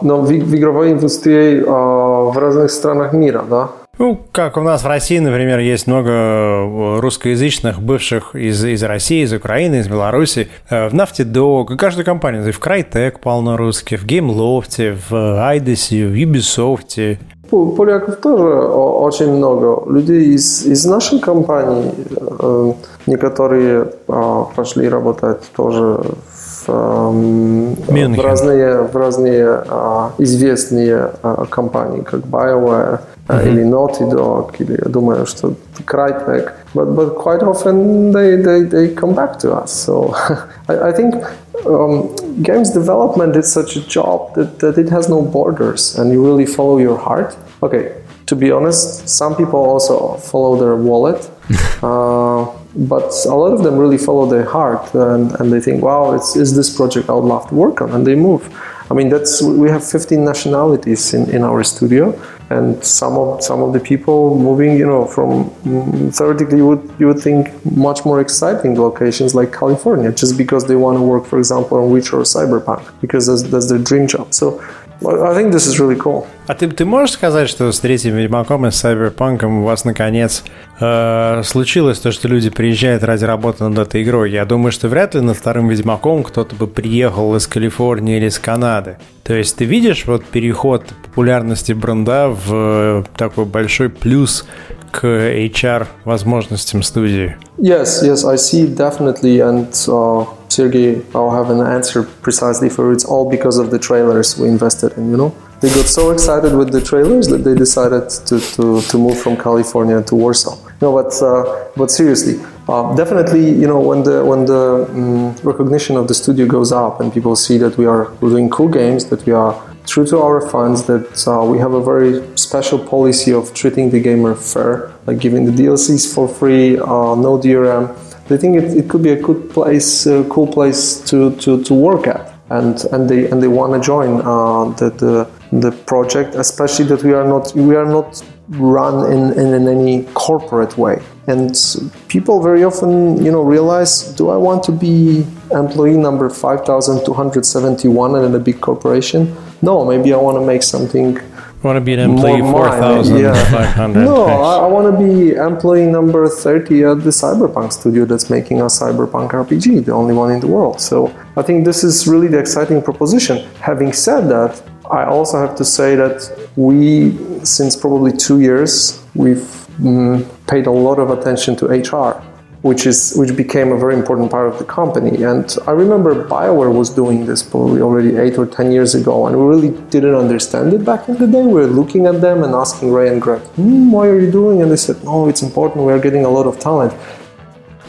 No, w, w игровой индустрии uh, в разных странах мира, да? Ну, как у нас в России, например, есть много э, русскоязычных бывших из, из России, из Украины, из Беларуси. Э, в Нафте Дог, каждая компания, в Крайтек полно русских, в Геймлофте, в Айдесе, в Ubisoft. Поляков тоже очень много. Людей из, из нашей компании, э, некоторые пошли работать тоже в, в разные, в разные известные компании, как BioWare, mm-hmm. или Naughty Dog, или я думаю, что Crytek. But, but quite often they, they, they come back to us. So I, I think um, games development is such a job that, that it has no borders and you really follow your heart. Okay, to be honest, some people also follow their wallet. uh, but a lot of them really follow their heart and, and they think, wow, it's, is this project I would love to work on, and they move. I mean, that's we have 15 nationalities in, in our studio, and some of some of the people moving, you know, from mm, theoretically you would you would think much more exciting locations like California, just because they want to work, for example, on Witcher or Cyberpunk, because that's, that's their dream job. So I think this is really cool. А ты, ты можешь сказать, что с третьим Ведьмаком и с Cyberpunk у вас наконец э, случилось то, что люди приезжают ради работы над этой игрой? Я думаю, что вряд ли над вторым Ведьмаком кто-то бы приехал из Калифорнии или из Канады. То есть ты видишь вот переход популярности бренда в такой большой плюс к HR возможностям студии? Yes, yes, I see definitely, and uh, Sergey, I'll have an answer precisely for it. It's all because of the trailers we invested in. You know, they got so excited with the trailers that they decided to, to, to move from California to Warsaw. No, but uh, but seriously, uh, definitely, you know, when the when the um, recognition of the studio goes up and people see that we are doing cool games, that we are true to our fans, that uh, we have a very special policy of treating the gamer fair, like giving the DLCs for free, uh, no DRM. They think it, it could be a good place, a cool place to, to, to work at, and and they and they want to join uh, the, the the project, especially that we are not we are not run in, in, in any corporate way. And people very often, you know, realize, do I want to be employee number 5,271 in a big corporation? No, maybe I want to make something want to be an employee 4,500. Yeah. no, I, I, want to be employee number 30 at the Cyberpunk studio that's making a Cyberpunk RPG, the only one in the world. So I think this is really the exciting proposition. Having said that, I also have to say that we, since probably two years, we've mm, paid a lot of attention to HR which is which became a very important part of the company. And I remember Bioware was doing this probably already eight or ten years ago, and we really didn't understand it back in the day. We were looking at them and asking Ray and Greg, hmm, "Why are you doing?" And they said, "No, it's important. We are getting a lot of talent."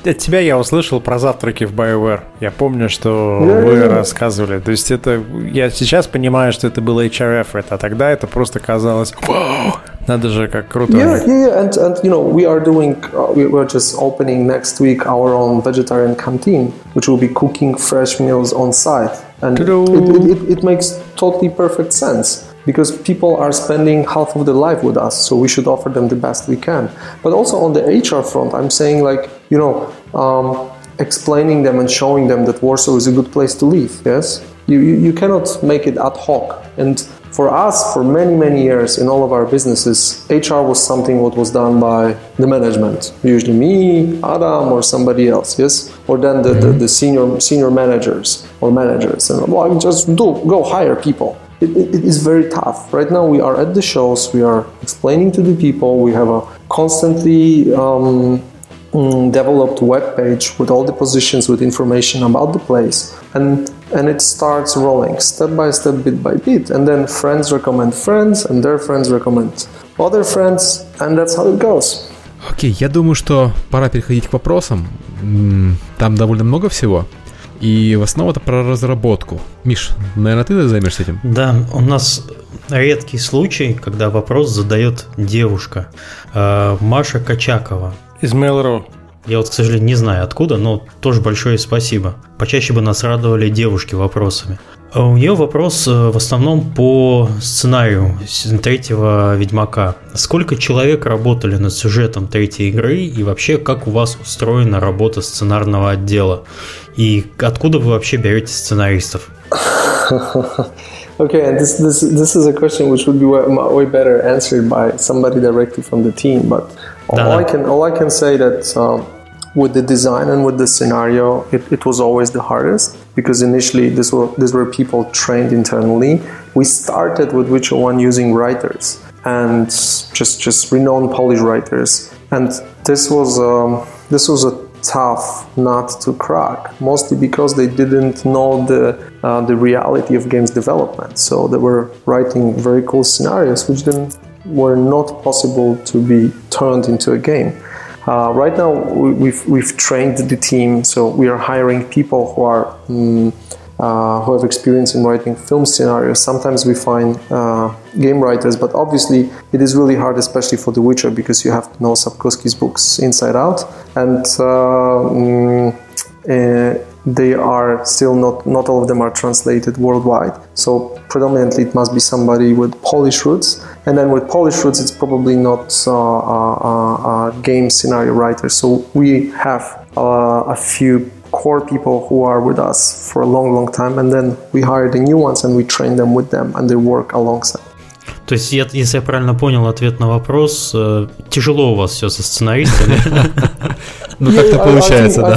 От тебя я услышал про завтраки в BioWare. Я помню, что yeah, вы yeah. рассказывали. То есть это... Я сейчас понимаю, что это было HRF, это, а тогда это просто казалось... Вау! Надо же, как круто. Yeah, yeah, yeah. And, and you know, we are doing... Uh, we, we're just opening next week our own vegetarian canteen, which will be cooking fresh meals on site. And it, it, it, it makes totally perfect sense because people are spending half of their life with us, so we should offer them the best we can. But also on the HR front, I'm saying like you know, um, explaining them and showing them that Warsaw is a good place to live. Yes, you, you, you cannot make it ad hoc. And for us, for many many years in all of our businesses, HR was something what was done by the management, usually me, Adam, or somebody else. Yes, or then the, the, the senior senior managers or managers, and well, just do go hire people. It, it, it is very tough. Right now, we are at the shows, we are explaining to the people, we have a constantly um, Mm, developed web page with all the positions with information about the place and and it starts rolling step by step bit by bit and then friends recommend friends and their friends recommend other friends and that's how it goes Окей, okay, я думаю, что пора переходить к вопросам. Там довольно много всего. И в основном это про разработку. Миш, наверное, ты займешься этим? Да, у нас редкий случай, когда вопрос задает девушка. Э, Маша Качакова. Из Mail.ru. Я вот, к сожалению, не знаю откуда, но тоже большое спасибо. Почаще бы нас радовали девушки вопросами. А у нее вопрос э, в основном по сценарию третьего Ведьмака. Сколько человек работали над сюжетом третьей игры и вообще как у вас устроена работа сценарного отдела? И откуда вы вообще берете сценаристов? Okay, and this, this this is a question which would be way, way better answered by somebody directly from the team. But all I can all I can say that um, with the design and with the scenario, it, it was always the hardest because initially this were these were people trained internally. We started with Witcher One using writers and just just renowned Polish writers, and this was um, this was a tough nut to crack, mostly because they didn't know the uh, the reality of games development. So they were writing very cool scenarios, which then were not possible to be turned into a game. Uh, right now, we've, we've trained the team, so we are hiring people who are um, uh, who have experience in writing film scenarios. Sometimes we find uh, game writers, but obviously it is really hard, especially for The Witcher, because you have to know Sapkowski's books inside out, and uh, they are still not not all of them are translated worldwide. So predominantly it must be somebody with Polish roots, and then with Polish roots it's probably not uh, a, a game scenario writer. So we have uh, a few core people who are with us for a long, long time, and then we hire the new ones and we train them with them, and they work alongside. То есть, если я правильно понял ответ на вопрос, э, тяжело у вас все со сценаристами. Ну, как-то получается, да.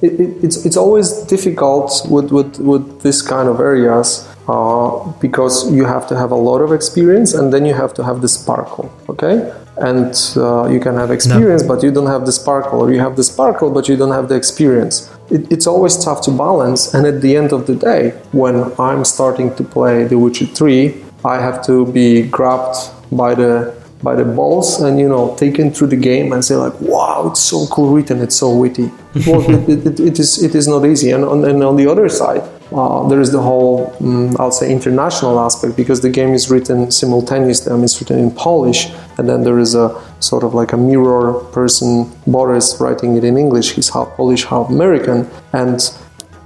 It's, it's always difficult with, with, with this kind of areas uh, because you have to have a lot of experience and then you have to have the sparkle, okay? And uh, you can have experience, no. but you don't have the sparkle, or you have the sparkle, but you don't have the experience. It, it's always tough to balance. And at the end of the day, when I'm starting to play The Witcher 3, I have to be grabbed by the by the balls and you know taken through the game and say like wow it's so cool written it's so witty. Well, it, it, it is it is not easy. And on, and on the other side uh, there is the whole um, I'll say international aspect because the game is written simultaneously. I mean it's written in Polish and then there is a sort of like a mirror person Boris writing it in English. He's half Polish half American. And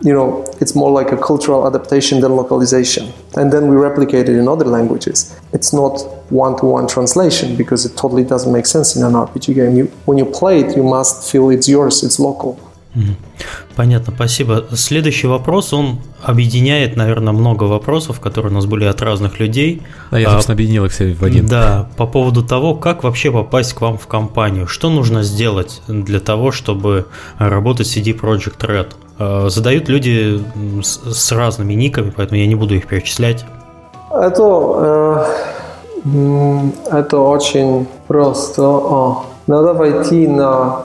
you know, it's more like a cultural adaptation than localization. And then we replicate it in other languages. It's not one-to-one translation because it totally doesn't make sense in an RPG game. You, when you play it, you must feel it's yours, it's local. Понятно, спасибо. Следующий вопрос, он объединяет, наверное, много вопросов, которые у нас были от разных людей. Да, я, собственно, объединил их все в один. Да, по поводу того, как вообще попасть к вам в компанию. Что нужно сделать для того, чтобы работать в CD Project Red? Э, задают люди с разными никами, поэтому я не буду их перечислять. Это, э, это очень просто. Надо войти на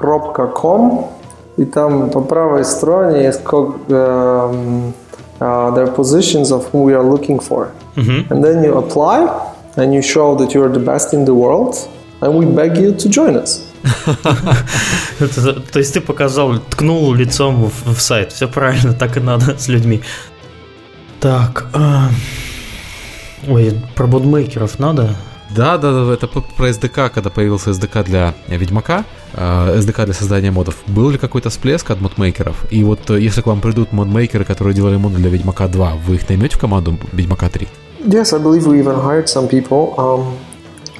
cdpred.com и там по правой стороне есть как um, uh, there are positions of who we are looking for. Mm-hmm. And then you apply and you show that you are the best in the world and we beg you to join us. То есть ты показал, ткнул лицом в, в сайт. Все правильно, так и надо с людьми. Так. А... Ой, про бодмейкеров надо? Да, да, да, это про SDK, когда появился SDK для Ведьмака, SDK для создания модов. Был ли какой-то всплеск от модмейкеров? И вот если к вам придут модмейкеры, которые делали моды для Ведьмака 2, вы их наймете в команду Ведьмака 3? Yes, I believe we even hired some people. Um,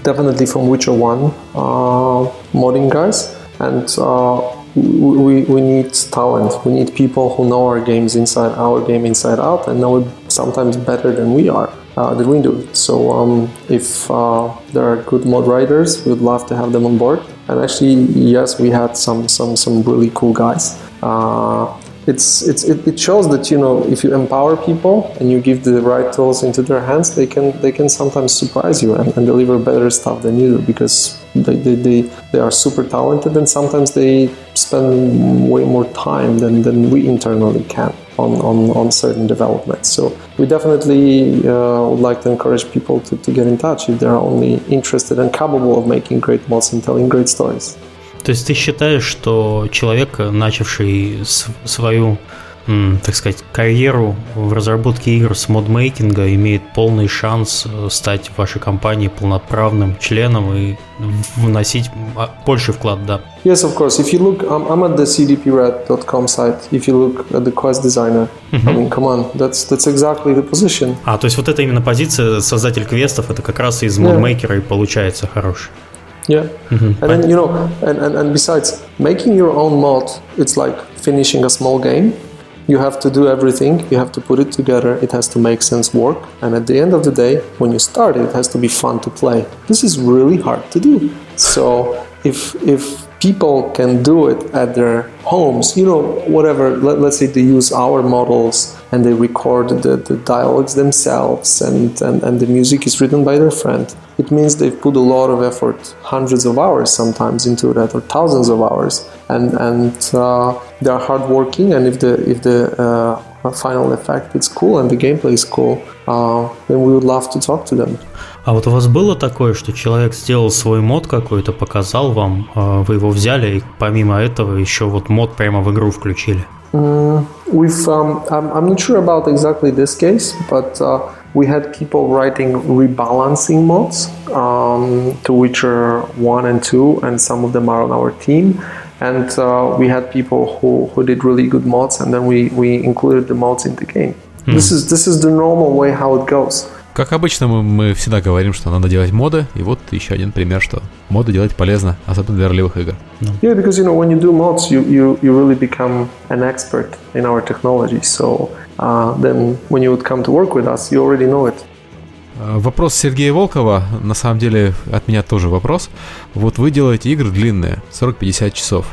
definitely from Witcher 1 uh, modding guys. And uh, we, we need talent. We need people who know our games inside, our game inside out, and know it sometimes better than we are. Uh, we do. So um, if uh, there are good mod writers, we'd love to have them on board. And actually, yes, we had some some some really cool guys. Uh, it's, it's it, it shows that you know if you empower people and you give the right tools into their hands, they can they can sometimes surprise you and, and deliver better stuff than you do because they, they, they, they are super talented and sometimes they spend way more time than, than we internally can on, on, on certain developments. So we definitely uh, would like to encourage people to, to get in touch if they're only interested and capable of making great mods and telling great stories. То есть ты считаешь, что человек, начавший свою, так сказать, карьеру в разработке игр с модмейкинга, имеет полный шанс э, стать в вашей компании полноправным членом и вносить больший вклад, да? Yes, of course. If you look, I'm, I'm at the cdpred.com site. If you look at the quest designer, mm-hmm. I mean, come on, that's that's exactly the position. А, то есть вот это именно позиция создатель квестов, это как раз из модмейкера yeah. и получается хороший. Yeah. Mm-hmm. And then, you know, and, and, and besides, making your own mod, it's like finishing a small game. You have to do everything, you have to put it together, it has to make sense work. And at the end of the day, when you start it, it has to be fun to play. This is really hard to do. So if, if people can do it at their homes, you know, whatever, let, us say they use our models and they record the, the dialogues themselves and, and, and the music is written by their friend. It means they've put a lot of effort, hundreds of hours sometimes into that, or thousands of hours and and uh, they are hardworking. And if the if the uh, final effect is cool and the gameplay is cool, uh, then we would love to talk to them. А вот у вас было такое, что человек сделал свой мод какой-то, показал вам, вы его взяли, и помимо этого еще вот мод прямо в игру включили? Mm, we've um, I'm, I'm not sure about exactly this case, but uh, we had people writing rebalancing mods um, to Witcher 1 and 2, and some of them are on our team. And uh, we had people who, who did really good mods, and then we, we included the mods in the game. Mm. This is this is the normal way how it goes. Как обычно, мы, мы всегда говорим, что надо делать моды, и вот еще один пример, что моды делать полезно, особенно для ролевых игр. Yeah, because you know when you do mods, you, you, you really become an expert in our technology. So uh, then when you would come to work with us, you already know it. Вопрос Сергея Волкова, на самом деле от меня тоже вопрос. Вот вы делаете игры длинные, 40-50 часов,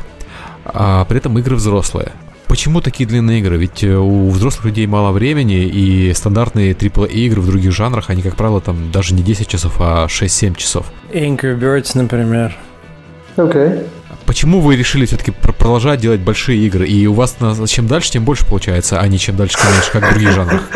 а при этом игры взрослые. Почему такие длинные игры? Ведь э, у взрослых людей мало времени, и стандартные AAA игры в других жанрах, они, как правило, там даже не 10 часов, а 6-7 часов. Angry Birds, например. Окей. Okay. Почему вы решили все-таки продолжать делать большие игры? И у вас на, чем дальше, тем больше получается, а не чем дальше, тем меньше, как в других жанрах?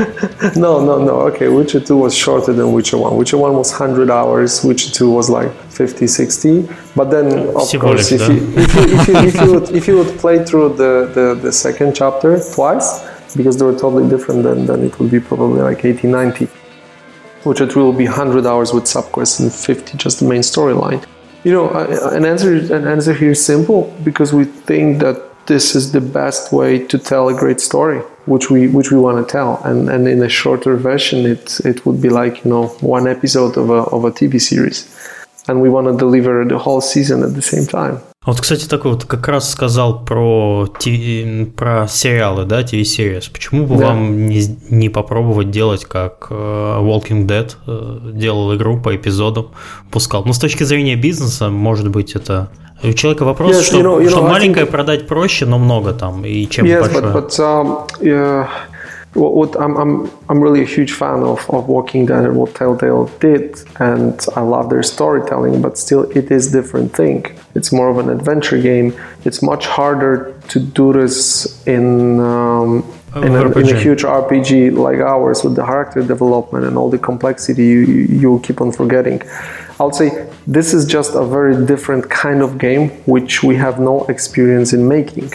No, no, no. Okay, Witcher 2 was shorter than Witcher 1. Witcher 1 was 100 hours, Witcher 2 was like 50, 60. But then, of Всего course, if, you, if, you, if, you, if, you would, if you would play through the, the, the second chapter twice, because they were totally different, then, then it would be probably like 80, 90. Witcher 3 will be 100 hours with subquests and 50 just the main storyline. You know, an answer an answer here is simple because we think that this is the best way to tell a great story, which we which we want to tell. And and in a shorter version, it it would be like you know one episode of a of a TV series, and we want to deliver the whole season at the same time. Вот, кстати, такой вот как раз сказал про, про сериалы, да, TV-series. Почему бы да. вам не, не попробовать делать, как Walking Dead делал игру по эпизодам, пускал? Ну, с точки зрения бизнеса, может быть, это... У человека вопрос, yes, что, you know, you что know, маленькое think... продать проще, но много там, и чем yes, большое. But, but, um, yeah. What, what I'm, I'm, I'm really a huge fan of, of Walking Dead and what Telltale did, and I love their storytelling, but still, it is a different thing. It's more of an adventure game. It's much harder to do this in um, in a, in a, huge RPG like ours with the character development and all the complexity you, you keep on forgetting. I'll say this is just a very different kind of game which we have no experience in making.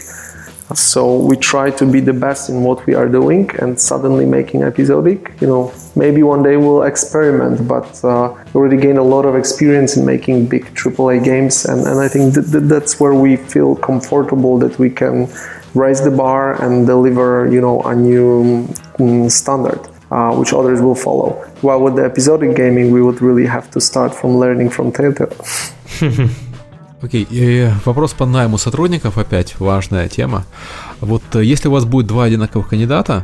So we try to be the best in what we are doing and suddenly making episodic. You know, maybe one day we'll experiment, but uh, we already gained a lot of experience in making big AAA games, and, and I think th- th- that's where we feel comfortable that we can raise the bar and deliver, you know, a new mm, standard. Uh, which others will follow. While with the episodic gaming, we would really have to start from learning from Telltale. Окей, и вопрос по найму сотрудников опять важная тема. Вот э, если у вас будет два одинаковых кандидата,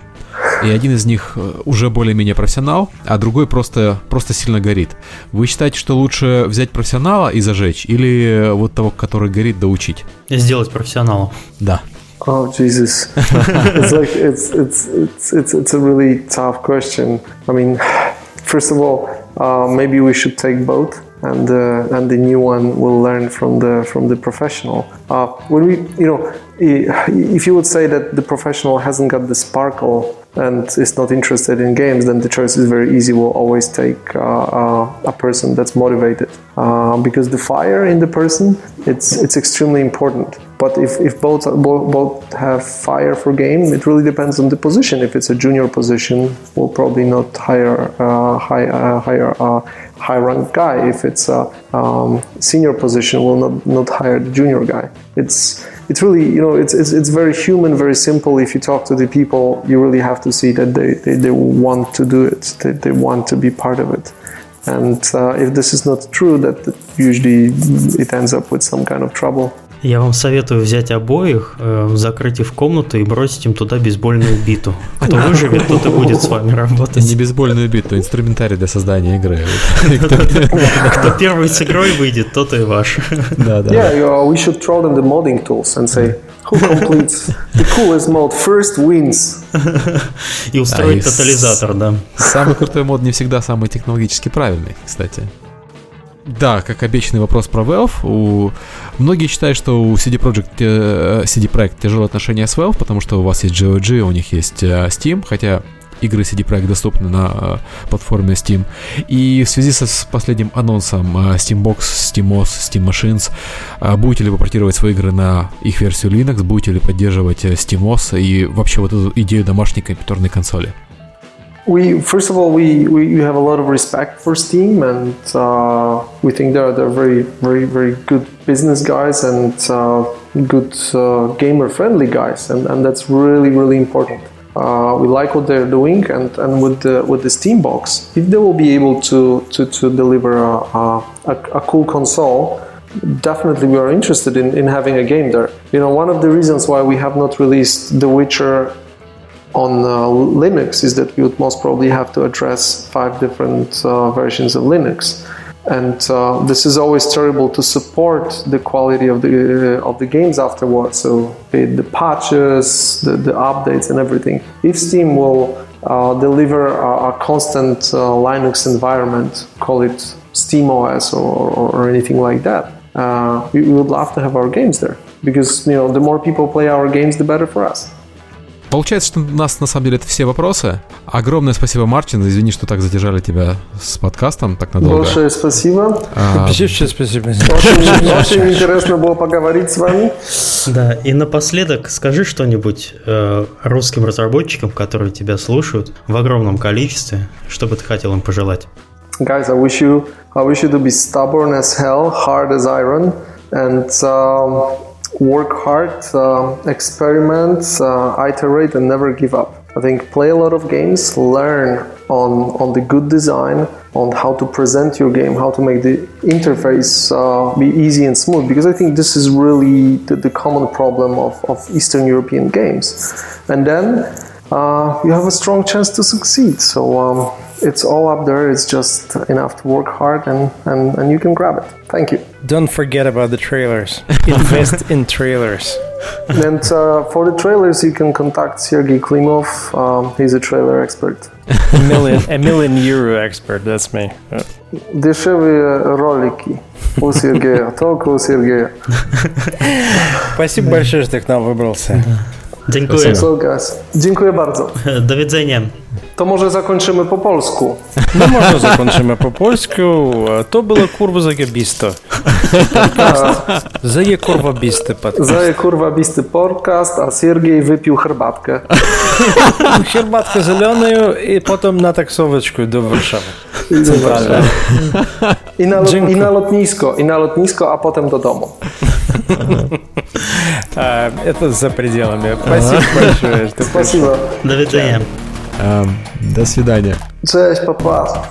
и один из них э, уже более-менее профессионал, а другой просто, просто сильно горит. Вы считаете, что лучше взять профессионала и зажечь, или вот того, который горит, доучить? Сделать профессионала. Да. Oh Jesus! it's like it's it's it's it's it's a really tough question. I mean, first of all, uh, maybe we should take both. And uh, and the new one will learn from the from the professional. Uh, when we, you know, if you would say that the professional hasn't got the sparkle and is not interested in games, then the choice is very easy. We'll always take uh, uh, a person that's motivated uh, because the fire in the person it's it's extremely important. But if, if both, both have fire for game, it really depends on the position. If it's a junior position, we'll probably not hire uh, high, uh, hire a high ranked guy. If it's a um, senior position, we'll not not hire the junior guy. It's it's really you know it's, it's it's very human very simple if you talk to the people you really have to see that they they, they want to do it they, they want to be part of it and uh, if this is not true that usually it ends up with some kind of trouble Я вам советую взять обоих, э, закрыть их в комнату и бросить им туда бейсбольную биту. Кто выживет, тот и будет с вами работать. Не бейсбольную биту, инструментарий для создания игры. Кто первый с игрой выйдет, тот и ваш. Да, да. Yeah, we should throw them the modding tools and say, who completes the coolest mode first wins. И устроить тотализатор, да. Самый крутой мод не всегда самый технологически правильный, кстати. Да, как обещанный вопрос про Valve. У... Многие считают, что у CD Projekt, э, CD Projekt тяжелые отношения с Valve, потому что у вас есть GOG, у них есть э, Steam, хотя игры CD Projekt доступны на э, платформе Steam. И в связи со, с последним анонсом э, Steambox, SteamOS, Steam Machines, будете ли вы портировать свои игры на их версию Linux, будете ли поддерживать э, SteamOS и вообще вот эту идею домашней компьютерной консоли? We first of all we, we, we have a lot of respect for Steam and uh, we think they're they're very very very good business guys and uh, good uh, gamer friendly guys and, and that's really really important. Uh, we like what they're doing, and, and with the with the Steam box, if they will be able to to, to deliver a, a, a cool console, definitely we are interested in, in having a game there. You know, one of the reasons why we have not released The Witcher on uh, Linux is that we would most probably have to address five different uh, versions of Linux and uh, this is always terrible to support the quality of the of the games afterwards. So the patches, the, the updates, and everything. If Steam will uh, deliver a, a constant uh, Linux environment, call it SteamOS or, or, or anything like that, uh, we, we would love to have our games there because you know the more people play our games, the better for us. Получается, что у нас на самом деле это все вопросы. Огромное спасибо, Мартин. Извини, что так задержали тебя с подкастом так надолго. Большое спасибо. А, Большое спасибо. Очень, очень интересно было поговорить с вами. Да, и напоследок скажи что-нибудь э, русским разработчикам, которые тебя слушают в огромном количестве, что бы ты хотел им пожелать. Guys, I wish you, I wish you to be stubborn as hell, hard as iron, and um, work hard, uh, experiment, uh, iterate, and never give up. I think play a lot of games, learn on, on the good design, on how to present your game, how to make the interface uh, be easy and smooth, because I think this is really the, the common problem of, of Eastern European games. And then uh, you have a strong chance to succeed. So um, it's all up there. It's just enough to work hard and, and, and you can grab it. Thank you. Don't forget about the trailers. Invest in trailers. And uh, for the trailers, you can contact Sergey Klimov. Um, he's a trailer expert. a million, a million euro expert. That's me. Дешевые ролики у Сергея, только у Сергея. Спасибо большое, что ты к нам выбрался. Dziękuję. So guys, dziękuję bardzo. Do widzenia. To może zakończymy po polsku. No może zakończymy po polsku. To było kurwa zajebisto. Zaje kurwa bisty podcast. Zaje kurwa bisty podcast, a Siergiej wypił herbatkę. Herbatkę zieloną i potem na taksóweczku do Warszawy. I, na, lot, I na lotnisko, i na lotnisko, a potem do domu. Это за пределами. Спасибо большое. Спасибо. До widzenia. До свидания. Cześć, papa.